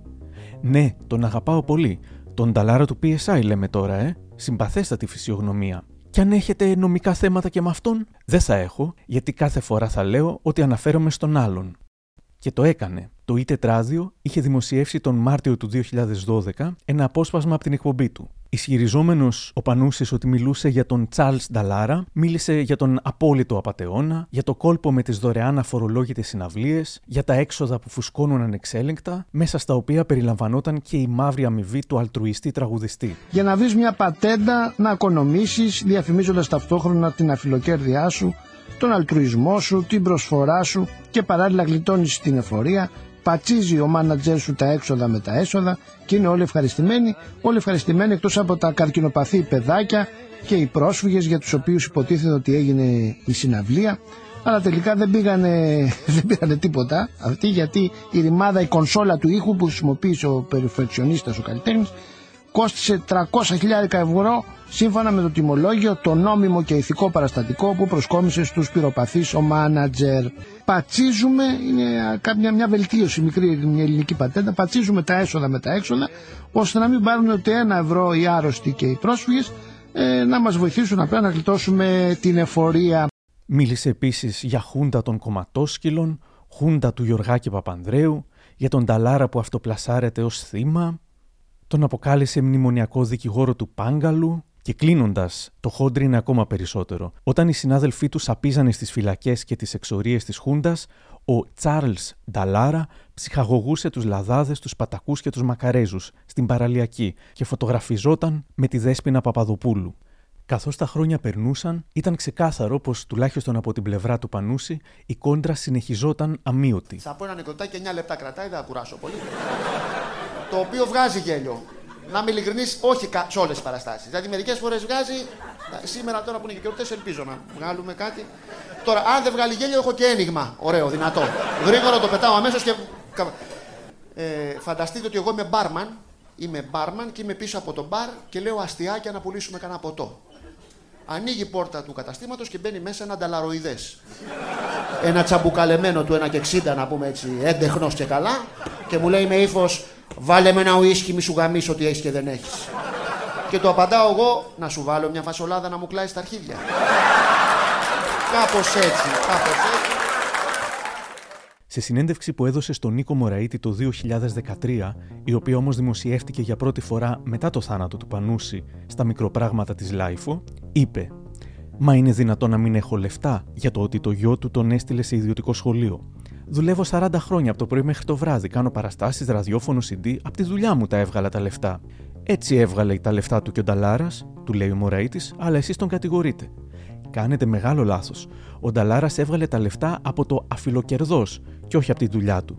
Ναι, τον αγαπάω πολύ. Τον Νταλάρα του PSI λέμε τώρα, ε; Συμπαθέστατη φυσιογνωμία. Και αν έχετε νομικά θέματα και με αυτόν, δεν θα έχω, γιατί κάθε φορά θα λέω ότι αναφέρομαι στον άλλον. Και το έκανε. Το e τετράδιο είχε δημοσιεύσει τον Μάρτιο του 2012 ένα απόσπασμα από την εκπομπή του. Ισχυριζόμενος ο Πανούσης ότι μιλούσε για τον Τσάρλ Νταλάρα, μίλησε για τον απόλυτο απαταιώνα, για το κόλπο με τις δωρεάν αφορολόγητες συναυλίες, για τα έξοδα που φουσκώνουν ανεξέλεγκτα, μέσα στα οποία περιλαμβανόταν και η μαύρη αμοιβή του αλτρουιστή τραγουδιστή. Για να βρει μια πατέντα να οικονομήσεις, διαφημίζοντας ταυτόχρονα την αφιλοκέρδειά σου, τον αλτρουισμό σου, την προσφορά σου και παράλληλα γλιτώνεις την εφορία, πατσίζει ο μάνατζερ σου τα έξοδα με τα έσοδα και είναι όλοι ευχαριστημένοι, όλοι ευχαριστημένοι εκτός από τα καρκινοπαθή παιδάκια και οι πρόσφυγες για τους οποίους υποτίθεται ότι έγινε η συναυλία. Αλλά τελικά δεν πήγανε, δεν πήγανε τίποτα αυτοί γιατί η ρημάδα, η κονσόλα του ήχου που χρησιμοποίησε ο περιφερειονίστας ο καλλιτέχνης κόστισε 300.000 ευρώ σύμφωνα με το τιμολόγιο το νόμιμο και ηθικό παραστατικό που προσκόμισε στους πυροπαθείς ο μάνατζερ. Πατσίζουμε, είναι κάποια μια βελτίωση μικρή μια ελληνική πατέντα, πατσίζουμε τα έσοδα με τα έξοδα ώστε να μην πάρουν ούτε ένα ευρώ οι άρρωστοι και οι πρόσφυγες ε, να μας βοηθήσουν απλά να γλιτώσουμε την εφορία. Μίλησε επίσης για χούντα των κομματόσκυλων, χούντα του Γιωργάκη Παπανδρέου, για τον Ταλάρα που αυτοπλασάρεται ως θύμα, τον αποκάλεσε μνημονιακό δικηγόρο του Πάγκαλου και κλείνοντας, το χόντρι είναι ακόμα περισσότερο. Όταν οι συνάδελφοί του σαπίζανε στις φυλακές και τις εξορίες της Χούντας, ο Τσάρλς Νταλάρα ψυχαγωγούσε τους λαδάδες, τους πατακούς και τους μακαρέζους στην παραλιακή και φωτογραφιζόταν με τη δέσποινα Παπαδοπούλου. Καθώς τα χρόνια περνούσαν, ήταν ξεκάθαρο πως τουλάχιστον από την πλευρά του Πανούση η κόντρα συνεχιζόταν αμύωτη. Θα πω ένα νεκροτάκι 9 λεπτά κρατάει, δεν θα κουράσω πολύ. Το οποίο βγάζει γέλιο. Να είμαι ειλικρινής, όχι σε όλες τις παραστάσεις. Δηλαδή, μερικές φορές βγάζει. Σήμερα τώρα που είναι και γιορτές, ελπίζω να βγάλουμε κάτι. Τώρα, αν δεν βγάλει γέλιο, έχω και ένιγμα. Ωραίο, δυνατό. Γρήγορα το πετάω αμέσως και. Ε, φανταστείτε ότι εγώ είμαι μπάρμαν. Είμαι μπάρμαν και είμαι πίσω από τον μπαρ και λέω αστιάκια να πουλήσουμε κανένα ποτό. Ανοίγει η πόρτα του καταστήματος και μπαίνει μέσα ένα νταλαροειδές. ένα τσαμπουκαλεμένο του 1,60 να πούμε έτσι, έντεχνος και καλά. Και μου λέει με ύφος, Βάλε με ένα ουίσκι, μη σου γαμίσω ότι έχεις και δεν έχεις. και του απαντάω εγώ, να σου βάλω μια φασολάδα να μου κλάεις στα αρχίδια. Κάπως έτσι, κάπως έτσι. Σε συνέντευξη που έδωσε στον Νίκο Μωραήτη το 2013, η οποία όμως δημοσιεύτηκε για πρώτη φορά μετά το θάνατο του Πανούση στα μικροπράγματα της LiFO, είπε «Μα είναι δυνατό να μην έχω λεφτά για το ότι το γιο του τον έστειλε σε ιδιωτικό σχολείο. Δουλεύω 40 χρόνια από το πρωί μέχρι το βράδυ. Κάνω παραστάσεις, ραδιόφωνο, CD. Από τη δουλειά μου τα έβγαλα τα λεφτά. Έτσι έβγαλε τα λεφτά του και ο Νταλάρας, του λέει ο Μωραήτης, αλλά εσείς τον κατηγορείτε. Κάνετε μεγάλο λάθος. Ο Νταλάρας έβγαλε τα λεφτά από το αφιλοκερδός και όχι από τη δουλειά του.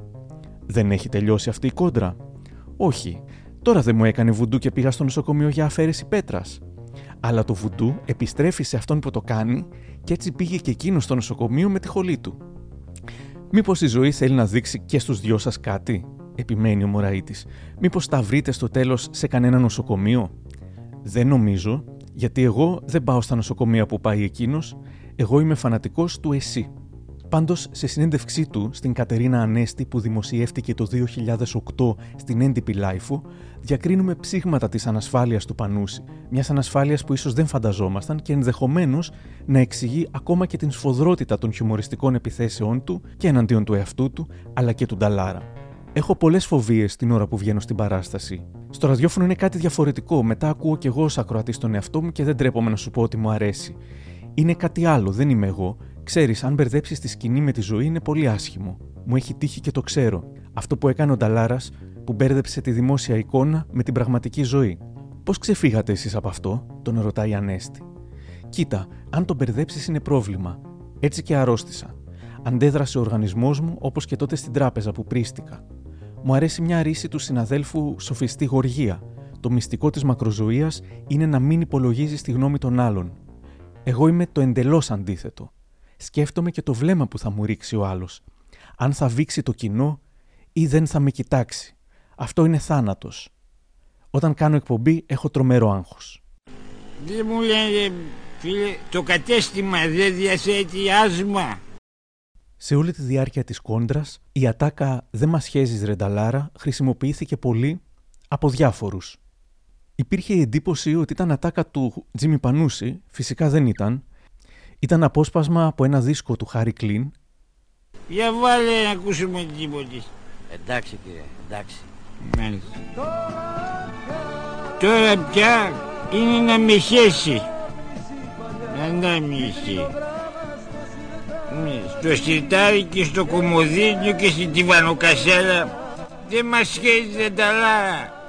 Δεν έχει τελειώσει αυτή η κόντρα; Όχι. Τώρα δεν μου έκανε βουντού και πήγα στο νοσοκομείο για αφαίρεση πέτρας. Αλλά το βουντού επιστρέφει σε αυτόν που το κάνει και έτσι πήγε και εκείνος στο νοσοκομείο με τη χολή του. Μήπως η ζωή θέλει να δείξει και στους δυο σας κάτι, επιμένει ο Μωραήτης. Μήπως τα βρείτε στο τέλος σε κανένα νοσοκομείο; Δεν νομίζω, γιατί εγώ δεν πάω στα νοσοκομεία που πάει εκείνος, εγώ είμαι φανατικός του εσύ. Πάντως, σε συνέντευξή του στην Κατερίνα Ανέστη που δημοσιεύτηκε το 2008 στην έντυπη Λάιφου, διακρίνουμε ψήγματα της ανασφάλειας του Πανούση. Μιας ανασφάλειας που ίσως δεν φανταζόμασταν και ενδεχομένως να εξηγεί ακόμα και την σφοδρότητα των χιουμοριστικών επιθέσεών του και εναντίον του εαυτού του, αλλά και του Νταλάρα. Έχω πολλές φοβίες την ώρα που βγαίνω στην παράσταση. Στο ραδιόφωνο είναι κάτι διαφορετικό. Μετά ακούω κι εγώ ως ακροατής τον εαυτό μου και δεν τρέπομαι να σου πω ότι μου αρέσει. Είναι κάτι άλλο, δεν είμαι εγώ Ξέρεις, αν μπερδέψεις τη σκηνή με τη ζωή είναι πολύ άσχημο. Μου έχει τύχει και το ξέρω. Αυτό που έκανε ο Νταλάρας που μπέρδεψε τη δημόσια εικόνα με την πραγματική ζωή. Πώς ξεφύγατε εσείς από αυτό, τον ρωτάει η Ανέστη. Κοίτα, αν το μπερδέψεις είναι πρόβλημα. Έτσι και αρρώστησα. Αντέδρασε ο οργανισμός μου όπως και τότε στην τράπεζα που πρίστηκα. Μου αρέσει μια ρίση του συναδέλφου Σοφιστή Γοργία. Το μυστικό της μακροζωίας είναι να μην υπολογίζεις τη γνώμη των άλλων. Εγώ είμαι το εντελώς αντίθετο σκέφτομαι και το βλέμμα που θα μου ρίξει ο άλλος. Αν θα βήξει το κοινό ή δεν θα με κοιτάξει. Αυτό είναι θάνατος. Όταν κάνω εκπομπή έχω τρομερό άγχος. Δεν μου λένε, φίλε, το κατέστημα δεν διαθέτει άσμα. Σε όλη τη διάρκεια της κόντρας, η ατάκα «Δεν μας χέζεις ρενταλάρα» χρησιμοποιήθηκε πολύ από διάφορους. Υπήρχε η εντύπωση ότι ήταν ατάκα του Τζίμι Πανούση, φυσικά δεν ήταν, ήταν απόσπασμα από ένα δίσκο του Χάρι Κλίν. Για βάλε να ακούσουμε τίποτε. Εντάξει κύριε, εντάξει. Μάλιστα. Τώρα πια είναι να με χέσει. Ανάμιση. Ναι, στο σιρτάρι και στο κομμωδίνιο και στην τυβανοκασέλα δεν μας σχέδιζε τα λάρα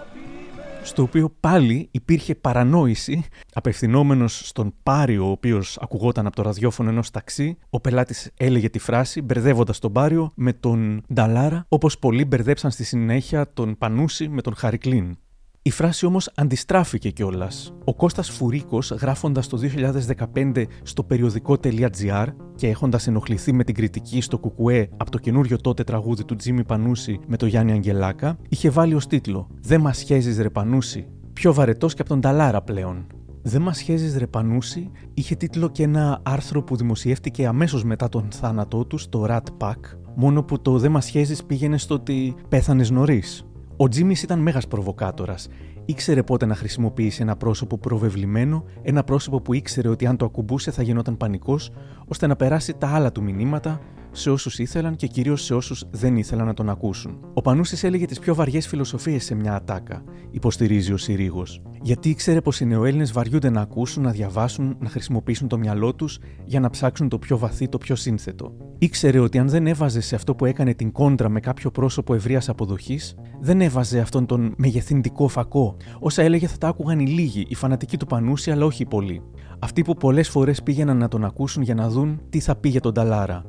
στο οποίο πάλι υπήρχε παρανόηση, απευθυνόμενος στον Πάριο, ο οποίος ακουγόταν από το ραδιόφωνο ενός ταξί. Ο πελάτης έλεγε τη φράση, μπερδεύοντας τον Πάριο με τον Νταλάρα, όπως πολλοί μπερδέψαν στη συνέχεια τον Πανούση με τον Χαρικλίν. Η φράση όμως αντιστράφηκε κιόλας. Ο Κώστας Φουρίκος γράφοντας το 2015 στο περιοδικό.gr και έχοντας ενοχληθεί με την κριτική στο Κουκουέ από το καινούριο τότε τραγούδι του Τζίμι Πανούση με το Γιάννη Αγγελάκα, είχε βάλει ως τίτλο «Δεν μας χέζεις ρε Πανούση, πιο βαρετός και από τον Ταλάρα πλέον». «Δεν μας χέζεις ρε Πανούση» είχε τίτλο και ένα άρθρο που δημοσιεύτηκε αμέσως μετά τον θάνατό του στο Rat Pack, μόνο που το «Δεν μας χέζεις» πήγαινε στο ότι πέθανες νωρίς. Ο Τζίμις ήταν μέγας προβοκάτορας. ήξερε πότε να χρησιμοποιήσει ένα πρόσωπο προβεβλημένο, ένα πρόσωπο που ήξερε ότι αν το ακουμπούσε θα γινόταν πανικός, ώστε να περάσει τα άλλα του μηνύματα σε όσους ήθελαν και κυρίως σε όσους δεν ήθελαν να τον ακούσουν. Ο Πανούσης έλεγε τις πιο βαριές φιλοσοφίες σε μια ατάκα, υποστηρίζει ο Συρίγος. Γιατί ήξερε πως οι νεοέλληνες βαριούνται να ακούσουν, να διαβάσουν, να χρησιμοποιήσουν το μυαλό τους για να ψάξουν το πιο βαθύ, το πιο σύνθετο. Ήξερε ότι αν δεν έβαζε σε αυτό που έκανε την κόντρα με κάποιο πρόσωπο ευρείας αποδοχής, δεν έβαζε αυτόν τον μεγεθυντικό φακό. Όσα έλεγε θα τα άκουγαν οι λίγοι, οι φανατικοί του Πανούση, αλλά όχι οι πολλοί. Αυτοί που πολλές φορές πήγαιναν να τον ακούσουν για να δουν τι θα πει για τον Ταλάρα.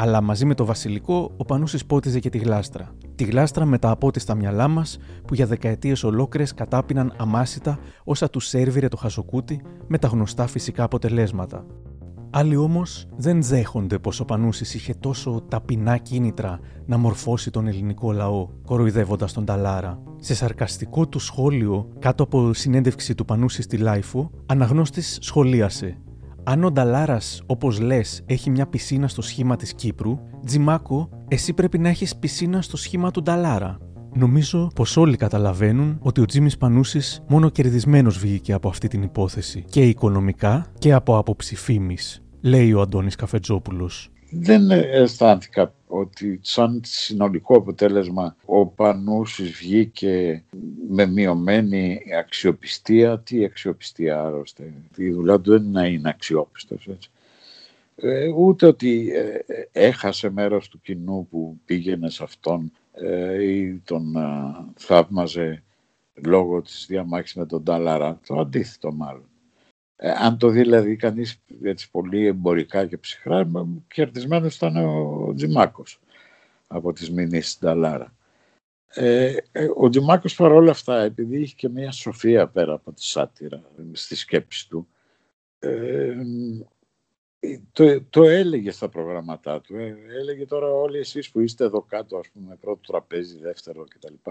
Αλλά μαζί με το βασιλικό, ο Πανούσης πότιζε και τη γλάστρα. Τη γλάστρα με τα απότιστα μυαλά μας, που για δεκαετίες ολόκληρες κατάπιναν αμάσητα όσα τους σέρβιρε το χαζοκούτι με τα γνωστά φυσικά αποτελέσματα. Άλλοι όμως δεν δέχονται πως ο Πανούσης είχε τόσο ταπεινά κίνητρα να μορφώσει τον ελληνικό λαό, κοροϊδεύοντας τον Νταλάρα. Σε σαρκαστικό του σχόλιο, κάτω από συνέντευξη του Πανούση στη LiFO, αναγνώστης σχολίασε αν ο Νταλάρας, όπως λες, έχει μια πισίνα στο σχήμα της Κύπρου, Τζιμάκο, εσύ πρέπει να έχεις πισίνα στο σχήμα του Νταλάρα. Νομίζω πως όλοι καταλαβαίνουν ότι ο Τζίμις Πανούσης μόνο κερδισμένος βγήκε από αυτή την υπόθεση και οικονομικά και από άποψη φήμη, λέει ο Αντώνης Καφετζόπουλος δεν αισθάνθηκα ότι σαν συνολικό αποτέλεσμα ο Πανούσης βγήκε με μειωμένη αξιοπιστία. Τι αξιοπιστία άρρωστε. Η δουλειά του δεν είναι είναι αξιόπιστος. Έτσι. Ε, ούτε ότι ε, έχασε μέρος του κοινού που πήγαινε σε αυτόν ε, ή τον θαύμαζε λόγω της διαμάχης με τον Τάλαρα. Το αντίθετο μάλλον. Ε, αν το δει δηλαδή κανείς έτσι πολύ εμπορικά και ψυχρά, κερδισμένος ήταν ο Τζιμάκος από τις μηνύσεις στην Ταλάρα. Ε, ε, ο Τζιμάκος παρόλα αυτά, επειδή είχε και μια σοφία πέρα από τη σάτυρα στη σκέψη του, ε, το, το έλεγε στα προγραμματά του. Ε, έλεγε τώρα όλοι εσείς που είστε εδώ κάτω, ας πούμε, πρώτο τραπέζι, δεύτερο κτλ.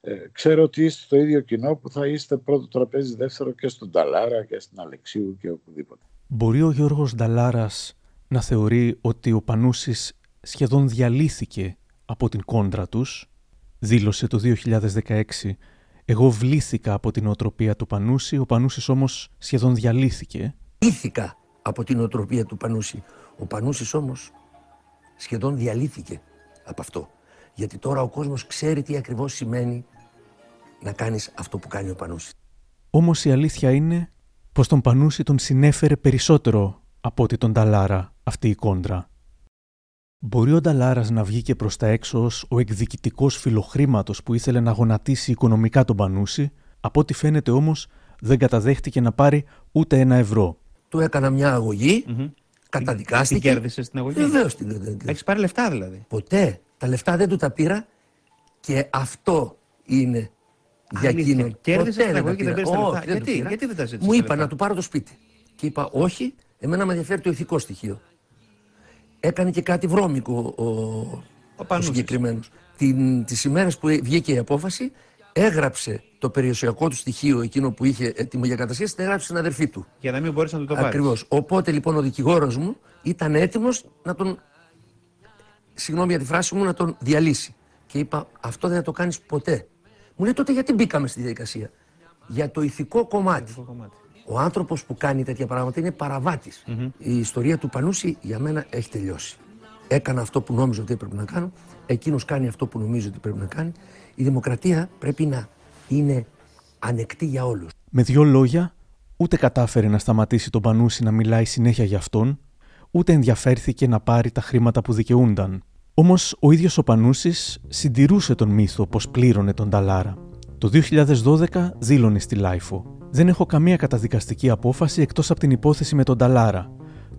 Ε, ξέρω ότι είστε το ίδιο κοινό που θα είστε πρώτο τραπέζι δεύτερο και στον Νταλάρα και στην Αλεξίου και οπουδήποτε. Μπορεί ο Γιώργος Νταλάρας να θεωρεί ότι ο Πανούσης σχεδόν διαλύθηκε από την κόντρα τους; Δήλωσε το 2016 «Εγώ βλήθηκα από την οτροπία του Πανούση, ο Πανούσης όμως σχεδόν διαλύθηκε». Βλήθηκα από την οτροπία του Πανούση. Ο Πανούσης όμως σχεδόν διαλύθηκε από αυτό. Γιατί τώρα ο κόσμος ξέρει τι ακριβώς σημαίνει να κάνεις αυτό που κάνει ο Πανούσης. Όμως η αλήθεια είναι πως τον Πανούση τον συνέφερε περισσότερο από ότι τον Ταλάρα αυτή η κόντρα. Μπορεί ο Νταλάρας να βγει και προς τα έξω ως ο εκδικητικός φιλοχρήματος που ήθελε να γονατίσει οικονομικά τον Πανούση, από ό,τι φαίνεται όμως δεν καταδέχτηκε να πάρει ούτε ένα ευρώ. Του έκανα μια αγωγή, mm-hmm. καταδικάστηκε. Την κέρδισες την αγωγή; Βεβαίως την Έχεις πάρει λεφτά δηλαδή. Ποτέ. Τα λεφτά δεν του τα πήρα και αυτό είναι για εκείνον. Κέρδισε την αγωγή και δεν πήρες τα λεφτά. Γιατί, γιατί δεν τα ζήτησες. Μου είπα να του πάρω το σπίτι. Και είπα όχι, εμένα με ενδιαφέρει το ηθικό στοιχείο. Έκανε και κάτι βρώμικο ο, ο, ο συγκεκριμένος. Τις ημέρες που βγήκε η απόφαση, έγραψε το περιουσιακό του στοιχείο, εκείνο που είχε έτοιμο για κατασχέση, την έγραψε στην αδερφή του. Για να μην μπορέσει να το πάρει. Ακριβώς. Οπότε λοιπόν ο δικηγόρος μου ήταν έτοιμος να τον συγγνώμη για τη φράση μου, να τον διαλύσει. Και είπα, αυτό δεν θα το κάνεις ποτέ. Μου λέει τότε γιατί μπήκαμε στη διαδικασία; Για το ηθικό κομμάτι. Ο άνθρωπος που κάνει τέτοια πράγματα είναι παραβάτης. Η ιστορία του Πανούση για μένα έχει τελειώσει. Έκανα αυτό που νόμιζα ότι έπρεπε να κάνω. Εκείνος κάνει αυτό που νομίζω ότι πρέπει να κάνει. Η δημοκρατία πρέπει να είναι ανεκτή για όλους. Με δύο λόγια, ούτε κατάφερε να σταματήσει τον Πανούση να μιλάει συνέχεια για αυτόν, ούτε ενδιαφέρθηκε να πάρει τα χρήματα που δικαιούνταν. Όμως ο ίδιος ο Πανούσης συντηρούσε τον μύθο πως πλήρωνε τον Ταλάρα. Το 2012 δήλωνε στη LiFO: Δεν έχω καμία καταδικαστική απόφαση εκτός από την υπόθεση με τον Νταλάρα.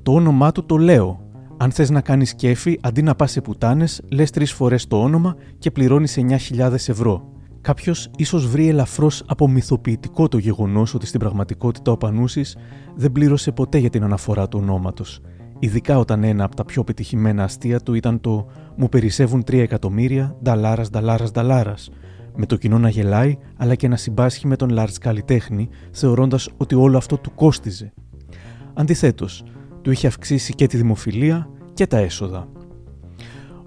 Το όνομά του το λέω. Αν θες να κάνεις κέφι, αντί να πας σε πουτάνες, λες τρεις φορές το όνομα και πληρώνεις 9.000 ευρώ. Κάποιος ίσως βρει ελαφρώς απομυθοποιητικό το γεγονός ότι στην πραγματικότητα ο Πανούσης δεν πλήρωσε ποτέ για την αναφορά του ονόματος Ειδικά όταν ένα από τα πιο πετυχημένα αστεία του ήταν το «Μου περισσεύουν 3 εκατομμύρια, νταλάρας, νταλάρας, νταλάρας», με το κοινό να γελάει αλλά και να συμπάσχει με τον Λάρτς καλλιτέχνη, θεωρώντας ότι όλο αυτό του κόστιζε. Αντιθέτως, του είχε αυξήσει και τη δημοφιλία και τα έσοδα.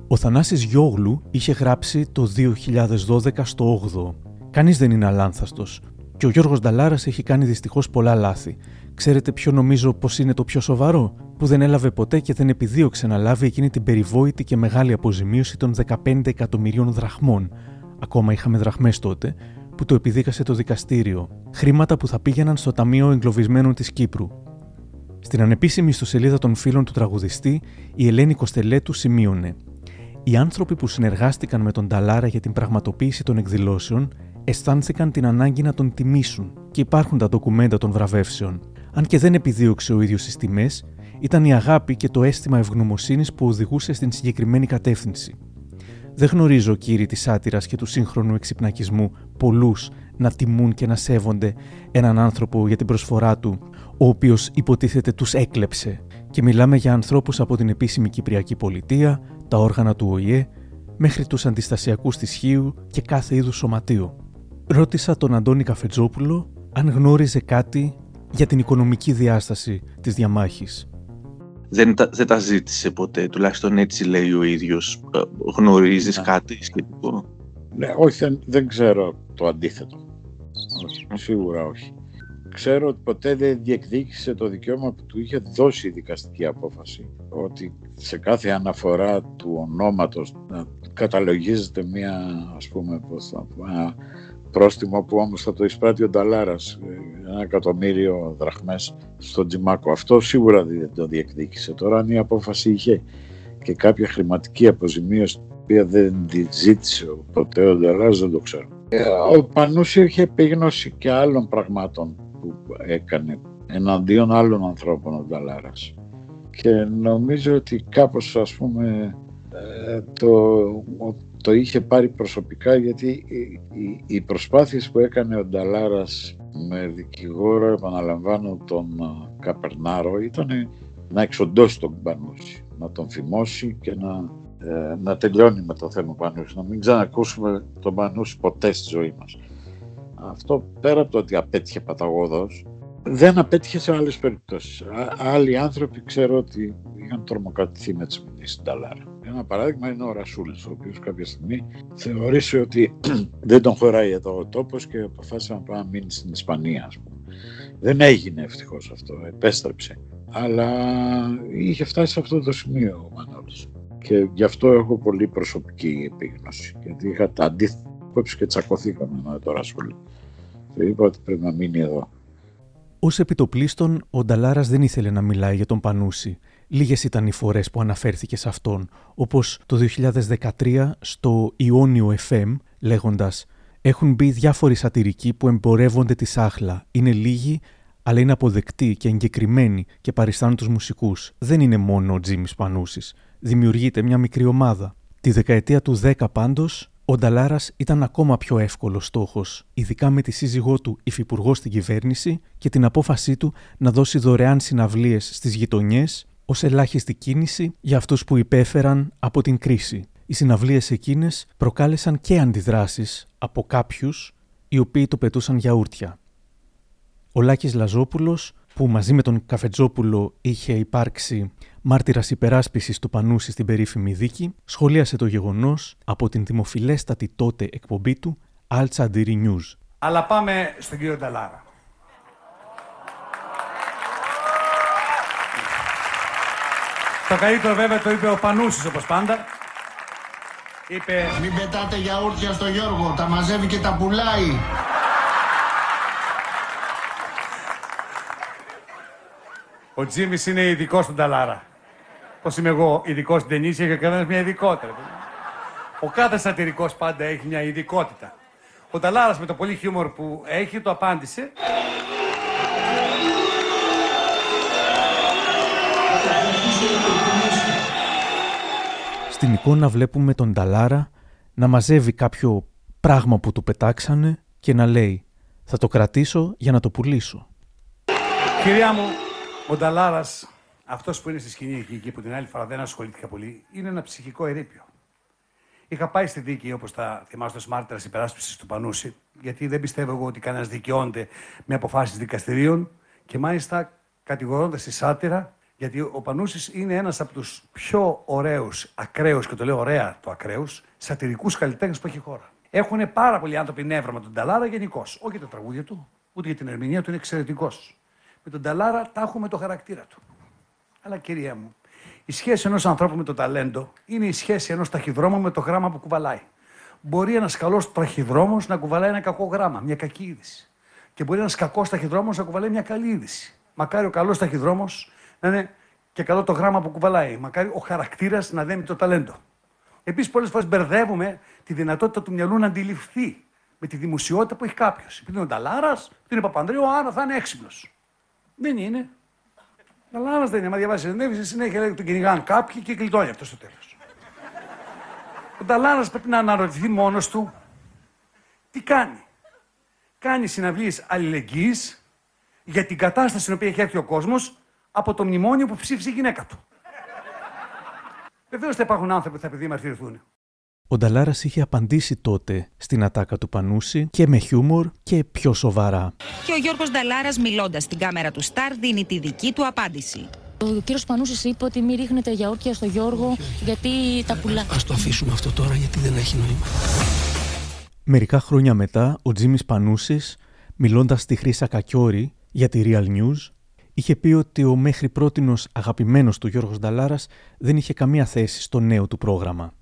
Ο Θανάσης Γιόγλου είχε γράψει το 2012 στο 8ο Κανείς δεν είναι αλάνθαστος. Και ο Γιώργος Νταλάρας έχει κάνει δυστυχώς πολλά λάθη. Ξέρετε ποιο νομίζω πως είναι το πιο σοβαρό, που δεν έλαβε ποτέ και δεν επιδίωξε να λάβει εκείνη την περιβόητη και μεγάλη αποζημίωση των 15 εκατομμυρίων δραχμών. Ακόμα είχαμε δραχμές τότε, που το επιδίκασε το δικαστήριο. Χρήματα που θα πήγαιναν στο Ταμείο Εγκλωβισμένων της Κύπρου. Στην ανεπίσημη ιστοσελίδα των φίλων του τραγουδιστή, η Ελένη Κοστελέτου σημείωνε: Οι άνθρωποι που συνεργάστηκαν με τον Ταλάρα για την πραγματοποίηση των εκδηλώσεων αισθάνθηκαν την ανάγκη να τον τιμήσουν και υπάρχουν τα ντοκουμέντα των βραβεύσεων. Αν και δεν επιδίωξε ο ίδιος τι τιμές, ήταν η αγάπη και το αίσθημα ευγνωμοσύνης που οδηγούσε στην συγκεκριμένη κατεύθυνση. Δεν γνωρίζω, κύριοι της σάτυρας και του σύγχρονου εξυπνακισμού, πολλούς να τιμούν και να σέβονται έναν άνθρωπο για την προσφορά του, ο οποίος υποτίθεται τους έκλεψε. Και μιλάμε για ανθρώπους από την επίσημη Κυπριακή Πολιτεία, τα όργανα του ΟΗΕ, μέχρι τους αντιστασιακούς της Χίου και κάθε είδους σωματείο. Ρώτησα τον Αντώνη Καφετζόπουλο αν γνώριζε κάτι για την οικονομική διάσταση της διαμάχης. Δεν τα, δεν τα ζήτησε ποτέ, τουλάχιστον έτσι λέει ο ίδιος. Ε, γνωρίζεις ναι. κάτι σχετικό; Ναι, όχι, δεν, ξέρω το αντίθετο. σίγουρα όχι. Ξέρω ότι ποτέ δεν διεκδίκησε το δικαίωμα που του είχε δώσει η δικαστική απόφαση. Ότι σε κάθε αναφορά του ονόματος να καταλογίζεται μια, ας πούμε, πώς θα, πρόστιμο που όμως θα το εισπράττει ο Νταλάρας, ε, ένα εκατομμύριο δραχμές στον Τζιμάκο. Αυτό σίγουρα δεν το διεκδίκησε. Τώρα αν η απόφαση είχε και κάποια χρηματική αποζημίωση την οποία δεν τη ζήτησε ποτέ ο Νταλάρας δεν το ξέρω. Ε, ο Πανούση είχε επίγνωση και άλλων πραγμάτων που έκανε εναντίον άλλων ανθρώπων ο Νταλάρας. Και νομίζω ότι κάπως ας πούμε ε, το, το είχε πάρει προσωπικά γιατί οι, οι προσπάθειες που έκανε ο Νταλάρας με δικηγόρο, επαναλαμβάνω, τον Καπερνάρο ήταν να εξοντώσει τον Πανούση, να τον θυμώσει και να, ε, να τελειώνει με το θέμα Πανούση, να μην ξανακούσουμε τον Πανούση ποτέ στη ζωή μας. Αυτό πέρα από το ότι απέτυχε παταγώδος, δεν απέτυχε σε άλλες περιπτώσεις. άλλοι άνθρωποι ξέρω ότι είχαν τρομοκρατηθεί με τις μηνύσεις στην Ταλάρα. Ένα παράδειγμα είναι ο Ρασούλης, ο οποίος κάποια στιγμή θεωρήσε ότι δεν τον χωράει εδώ ο τόπος και αποφάσισε να πάει να μείνει στην Ισπανία, ας πούμε. Δεν έγινε ευτυχώς αυτό, επέστρεψε. Αλλά είχε φτάσει σε αυτό το σημείο ο Μανώλης. Και γι' αυτό έχω πολύ προσωπική επίγνωση. Γιατί είχα τα αντίθετα και τσακωθήκαμε με τον Ρασούλη. Και είπα ότι πρέπει να μείνει εδώ. Ω επιτοπλίστων, ο Νταλάρας δεν ήθελε να μιλάει για τον Πανούση. Λίγες ήταν οι φορές που αναφέρθηκε σε αυτόν, όπως το 2013 στο Ιόνιο FM, λέγοντας Έχουν μπει διάφοροι σατυρικοί που εμπορεύονται τη σάχλα. Είναι λίγοι, αλλά είναι αποδεκτοί και εγκεκριμένοι και παριστάνουν τους μουσικούς. Δεν είναι μόνο ο Τζίμις Πανούσης. Δημιουργείται μια μικρή ομάδα. Τη δεκαετία του 10 πάντως, ο Νταλάρας ήταν ακόμα πιο εύκολος στόχος, ειδικά με τη σύζυγό του υφυπουργό στην κυβέρνηση και την απόφασή του να δώσει δωρεάν συναυλίες στις γειτονιές ως ελάχιστη κίνηση για αυτούς που υπέφεραν από την κρίση. Οι συναυλίες εκείνες προκάλεσαν και αντιδράσεις από κάποιους οι οποίοι το πετούσαν γιαούρτια. Ο Λάκης Λαζόπουλος, που μαζί με τον Καφετζόπουλο είχε υπάρξει μάρτυρας υπεράσπισης του Πανούση στην περίφημη δίκη, σχολίασε το γεγονός από την δημοφιλέστατη τότε εκπομπή του Altsa Diri News. Αλλά πάμε στον κύριο Νταλάρα. Το καλύτερο βέβαια το είπε ο Πανούσης όπως πάντα. Είπε... Μην πετάτε γιαούρτια στο Γιώργο, τα μαζεύει και τα πουλάει. Ο Τζίμις είναι ειδικός στον Ταλάρα. Πώς είμαι εγώ ειδικός στην ταινίσια και κανένα μια ειδικότητα. Ο κάθε σατυρικός πάντα έχει μια ειδικότητα. Ο Ταλάρας με το πολύ χιούμορ που έχει το απάντησε. Στην εικόνα βλέπουμε τον Ταλάρα να μαζεύει κάποιο πράγμα που του πετάξανε και να λέει «Θα το κρατήσω για να το πουλήσω». Κυρία μου, ο Νταλάρας αυτός που είναι στη σκηνή εκεί, εκεί που την άλλη φορά δεν ασχολήθηκα πολύ, είναι ένα ψυχικό ερείπιο. Είχα πάει στη δίκη, όπως τα θυμάστε, ως μάρτυρας υπεράσπισης του Πανούση, γιατί δεν πιστεύω εγώ ότι κανένας δικαιώνεται με αποφάσεις δικαστηρίων και μάλιστα κατηγορώντας τη σάτυρα, γιατί ο Πανούσης είναι ένας από τους πιο ωραίους, ακραίους, και το λέω ωραία το ακραίους, σατυρικούς καλλιτέχνες που έχει η χώρα. Έχουν πάρα πολλοί άνθρωποι νεύρα με τον Ταλάρα γενικώς. Όχι για τα τραγούδια του, ούτε για την ερμηνεία του, είναι εξαιρετικός. Με τον Ταλάρα τα έχουμε το χαρακτήρα του. Αλλά κυρία μου, η σχέση ενός ανθρώπου με το ταλέντο είναι η σχέση ενός ταχυδρόμου με το γράμμα που κουβαλάει. Μπορεί ένας καλός ταχυδρόμος να κουβαλάει ένα κακό γράμμα, μια κακή είδηση. Και μπορεί ένας κακός ταχυδρόμος να κουβαλάει μια καλή είδηση. Μακάρι ο καλός ταχυδρόμος να είναι και καλό το γράμμα που κουβαλάει. Μακάρι ο χαρακτήρας να δένει το ταλέντο. Επίσης, πολλές φορές μπερδεύουμε τη δυνατότητα του μυαλού να αντιληφθεί με τη δημοσιότητα που έχει κάποιος. Επειδή είναι ο Νταλάρας, επειδή είναι Παπανδρέου, άρα θα είναι έξυπνος. Δεν είναι. Νταλάρα δεν είναι. Μα διαβάσει συνέντευξη, συνέχεια λέει ότι τον κυνηγάνε κάποιοι και γλιτώνει αυτός στο τέλος. Ο Νταλάρα πρέπει να αναρωτηθεί μόνος του τι κάνει; Κάνει συναυλίες αλληλεγγύης για την κατάσταση στην οποία έχει έρθει ο κόσμος από το μνημόνιο που ψήφισε η γυναίκα του. Βεβαίως θα υπάρχουν άνθρωποι που θα επιδημαρτυρηθούν. Ο Νταλάρας είχε απαντήσει τότε στην ατάκα του Πανούση και με χιούμορ και πιο σοβαρά. Και ο Γιώργος Νταλάρας μιλώντας στην κάμερα του Σταρ δίνει τη δική του απάντηση. Ο κύριος Πανούσης είπε ότι μην ρίχνετε για όρκια στο Γιώργο γιατί τα πουλά. Α το αφήσουμε αυτό τώρα γιατί δεν έχει νόημα. Μερικά χρόνια μετά, ο Τζίμις Πανούσης, μιλώντας στη Χρύσα Κακιόρη για τη Real News, είχε πει ότι ο μέχρι πρότινος αγαπημένος του Γιώργος Νταλάρας δεν είχε καμία θέση στο νέο του πρόγραμμα.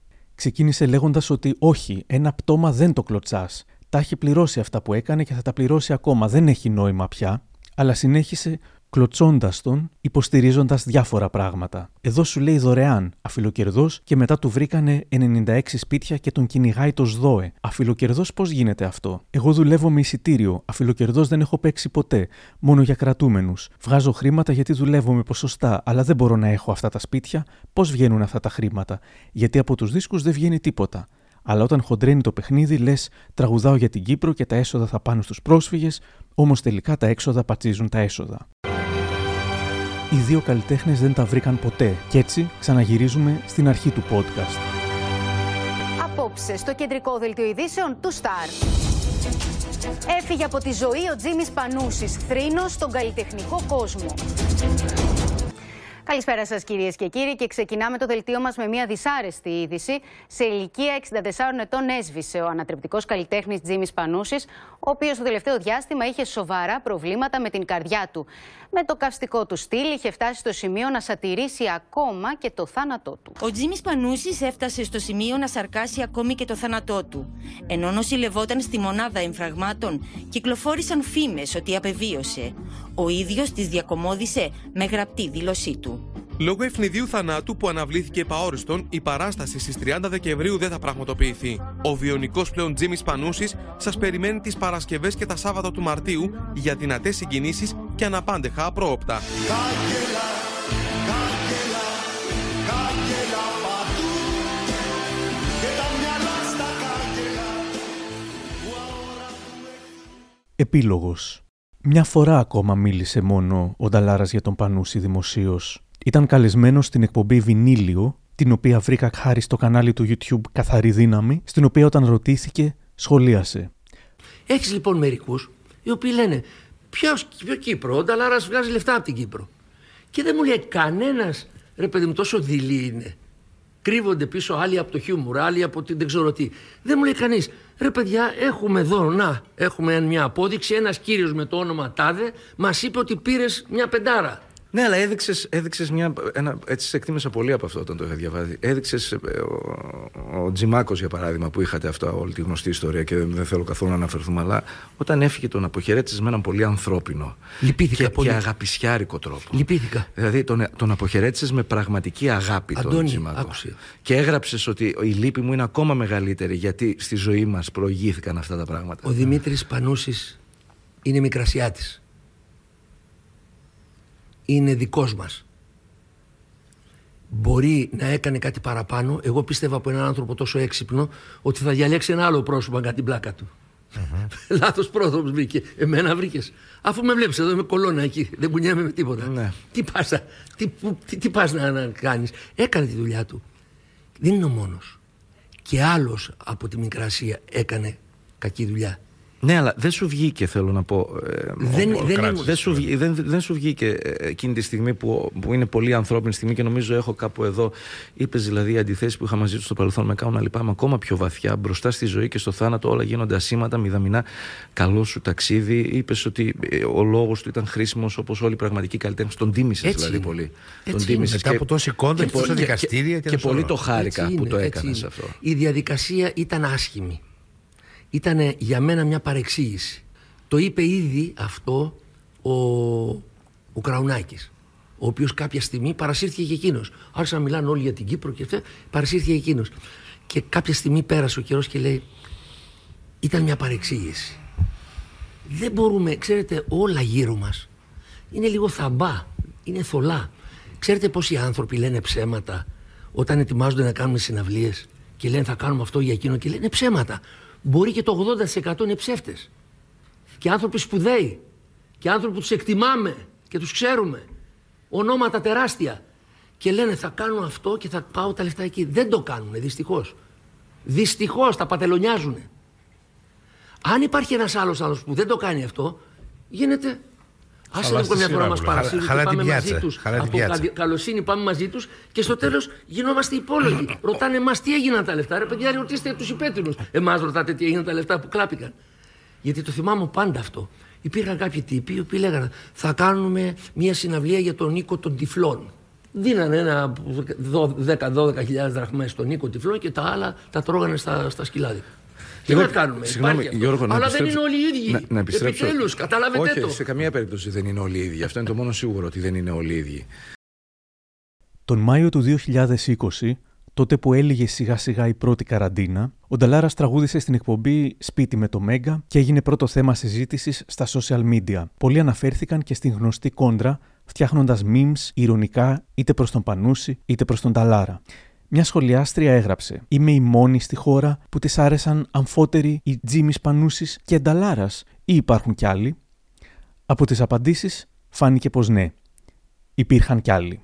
Ξεκίνησε λέγοντας ότι όχι, ένα πτώμα δεν το κλωτσάς. Τα έχει πληρώσει αυτά που έκανε και θα τα πληρώσει ακόμα, δεν έχει νόημα πια. Αλλά συνέχισε κλωτσώντας τον, υποστηρίζοντας διάφορα πράγματα. Εδώ σου λέει δωρεάν, αφιλοκερδός και μετά του βρήκανε 96 σπίτια και τον κυνηγάει το ΣΔΟΕ. Αφιλοκερδός πώς γίνεται αυτό; Εγώ δουλεύω με εισιτήριο. Αφιλοκερδός δεν έχω παίξει ποτέ. Μόνο για κρατούμενους. Βγάζω χρήματα γιατί δουλεύω με ποσοστά, αλλά δεν μπορώ να έχω αυτά τα σπίτια. Πώς βγαίνουν αυτά τα χρήματα; Γιατί από τους δίσκους δεν βγαίνει τίποτα. Αλλά όταν χοντρένει το παιχνίδι, λες: Τραγουδάω για την Κύπρο και τα έσοδα θα πάνε στους πρόσφυγες, όμως τελικά τα έξοδα πατσίζουν τα έσοδα οι δύο καλλιτέχνες δεν τα βρήκαν ποτέ και έτσι ξαναγυρίζουμε στην αρχή του podcast. Απόψε στο κεντρικό δελτίο ειδήσεων του Star. Έφυγε από τη ζωή ο Τζίμις Πανούσης, θρήνος στον καλλιτεχνικό κόσμο. Καλησπέρα σας, κυρίες και κύριοι, και ξεκινάμε το δελτίο μας με μια δυσάρεστη είδηση. Σε ηλικία 64 ετών έσβησε ο ανατρεπτικός καλλιτέχνης Τζίμις Πανούσης, ο οποίος το τελευταίο διάστημα είχε σοβαρά προβλήματα με την καρδιά του. Με το καυστικό του στυλ είχε φτάσει στο σημείο να σατηρήσει ακόμα και το θάνατό του. Ο Τζίμις Πανούσης έφτασε στο σημείο να σαρκάσει ακόμη και το θάνατό του. Ενώ νοσηλευόταν στη μονάδα εμφραγμάτων, κυκλοφόρησαν φήμες ότι απεβίωσε. Ο ίδιος τις διακομώδισε με γραπτή δήλωσή του. Λόγω ευνηδίου θανάτου που αναβλήθηκε επαόριστον, η παράσταση στις 30 Δεκεμβρίου δεν θα πραγματοποιηθεί. Ο βιονικός πλέον Τζίμις Πανούσης σας περιμένει τις Παρασκευές και τα Σάββατα του Μαρτίου για δυνατές συγκινήσεις και αναπάντεχα απρόοπτα. Επίλογος μια φορά ακόμα μίλησε μόνο ο Νταλάρας για τον Πανούση δημοσίως. Ήταν καλεσμένος στην εκπομπή Βινίλιο, την οποία βρήκα χάρη στο κανάλι του YouTube Καθαρή Δύναμη, στην οποία όταν ρωτήθηκε, σχολίασε. Έχεις λοιπόν μερικούς οι οποίοι λένε Ποιος, ποιο Κύπρο, ο Νταλάρας βγάζει λεφτά από την Κύπρο. Και δεν μου λέει κανένας, ρε παιδί μου, τόσο δειλή είναι. Κρύβονται πίσω άλλοι από το χιούμορ, άλλοι από την δεν ξέρω τι. Δεν μου λέει κανείς, ρε παιδιά, έχουμε εδώ, να, έχουμε μια απόδειξη. Ένας κύριος με το όνομα Τάδε μας είπε ότι πήρες μια πεντάρα. Ναι, αλλά έδειξες έδειξες μια. Ένα, έτσι σε εκτίμησα πολύ από αυτό όταν το είχα διαβάσει. Έδειξες ε, ο, ο Τζιμάκος, για παράδειγμα, που είχατε αυτό, όλη τη γνωστή ιστορία και δεν, θέλω καθόλου να αναφερθούμε, αλλά όταν έφυγε τον αποχαιρέτησε με έναν πολύ ανθρώπινο Λυπήθηκα και, πολύ. και αγαπησιάρικο τρόπο. Λυπήθηκα. Δηλαδή τον, τον αποχαιρέτησες με πραγματική αγάπη Αντώνη, τον Τζιμάκος. άκουσε. Και έγραψες ότι η λύπη μου είναι ακόμα μεγαλύτερη γιατί στη ζωή μας προηγήθηκαν αυτά τα πράγματα. Ο Δημήτρης Πανούσης είναι μικρασιάτης. Είναι δικός μας. Μπορεί να έκανε κάτι παραπάνω. Εγώ πίστευα από έναν άνθρωπο τόσο έξυπνο ότι θα διαλέξει ένα άλλο πρόσωπο κατά την πλάκα του. Λάθος πρόσωπο βρήκε. Εμένα βρήκες. Αφού με βλέπεις εδώ, είμαι κολόνα εκεί. Δεν κουνιάμαι με τίποτα. Ναι. Τι πας τι, που- τι, τι πας να, να κάνεις. Έκανε τη δουλειά του. Δεν είναι ο μόνος. Και άλλος από τη Μικρασία έκανε κακή δουλειά. Ναι, αλλά δεν σου βγήκε, θέλω να πω. Ε, δεν, ο, δεν, δεν, σου, βγή, δεν, δεν σου βγήκε ε, εκείνη τη στιγμή που, που είναι πολύ ανθρώπινη στιγμή και νομίζω έχω κάπου εδώ. Είπες δηλαδή οι αντιθέσεις που είχα μαζί του στο παρελθόν με κάνουν να λυπάμαι ακόμα πιο βαθιά. Μπροστά στη ζωή και στο θάνατο όλα γίνονται ασήματα, μηδαμινά. Καλό σου ταξίδι. Είπες ότι ε, ο λόγος του ήταν χρήσιμος όπως όλοι οι πραγματικοί καλλιτέχνες. Τον τίμησες δηλαδή είναι. πολύ. Έτσι τον τίμησες. Μετά από τόση κόντρα και τόσα δικαστήρια. Και, και, και πολύ το χάρηκα που το έκανες αυτό. Η διαδικασία ήταν άσχημη ήταν για μένα μια παρεξήγηση. Το είπε ήδη αυτό ο, ο Κραουνάκης, ο οποίος κάποια στιγμή παρασύρθηκε και εκείνος. Άρχισαν να μιλάνε όλοι για την Κύπρο και αυτά, παρασύρθηκε και εκείνος. Και κάποια στιγμή πέρασε ο καιρός και λέει, ήταν μια παρεξήγηση. Δεν μπορούμε, ξέρετε, όλα γύρω μας είναι λίγο θαμπά, είναι θολά. Ξέρετε πόσοι άνθρωποι λένε ψέματα όταν ετοιμάζονται να κάνουν συναυλίες και λένε θα κάνουμε αυτό για εκείνο και λένε ψέματα μπορεί και το 80% είναι ψεύτες. Και άνθρωποι σπουδαίοι και άνθρωποι που τους εκτιμάμε και τους ξέρουμε. Ονόματα τεράστια. Και λένε θα κάνω αυτό και θα πάω τα λεφτά εκεί. Δεν το κάνουν δυστυχώς. Δυστυχώς τα πατελονιάζουν. Αν υπάρχει ένας άλλος άνθρωπος που δεν το κάνει αυτό, γίνεται Άσε λίγο μια φορά μας παρασύρουν και πάμε μαζί τους. Από καλοσύνη πάμε μαζί τους και στο τέλος γινόμαστε υπόλογοι. Ρωτάνε εμάς τι έγιναν τα λεφτά. Ρε παιδιά, ρωτήστε τους υπέτεινους. Εμάς ρωτάτε τι έγιναν τα λεφτά που κλάπηκαν. Γιατί το θυμάμαι πάντα αυτό. Υπήρχαν κάποιοι τύποι οι οποίοι λέγανε Θα κάνουμε μια συναυλία για τον Νίκο των Τυφλών. Δίνανε ένα 10-12 δραχμές στον Νίκο Τυφλών και τα άλλα τα τρώγανε στα, στα σκυλάδια. Τι να κάνουμε, συγγνώμη, Γιώργο, να Αλλά δεν είναι όλοι οι ίδιοι. Να, να Επιτέλους, καταλάβετε Όχι, το. σε καμία περίπτωση δεν είναι όλοι οι ίδιοι. Αυτό είναι το μόνο σίγουρο ότι δεν είναι όλοι οι ίδιοι. Τον Μάιο του 2020, τότε που έλυγε σιγά σιγά η πρώτη καραντίνα, ο Νταλάρας τραγούδισε στην εκπομπή Σπίτι με το Μέγκα και έγινε πρώτο θέμα συζήτησης στα social media. Πολλοί αναφέρθηκαν και στην γνωστή κόντρα, φτιάχνοντας memes ηρωνικά είτε προς τον Πανούση είτε προς τον Νταλάρα. Μια σχολιάστρια έγραψε: Είμαι η μόνη στη χώρα που της άρεσαν αμφότεροι οι Τζίμις Πανούσης και Νταλάρας, ή υπάρχουν κι άλλοι. Από τις απαντήσεις φάνηκε πως ναι, υπήρχαν κι άλλοι.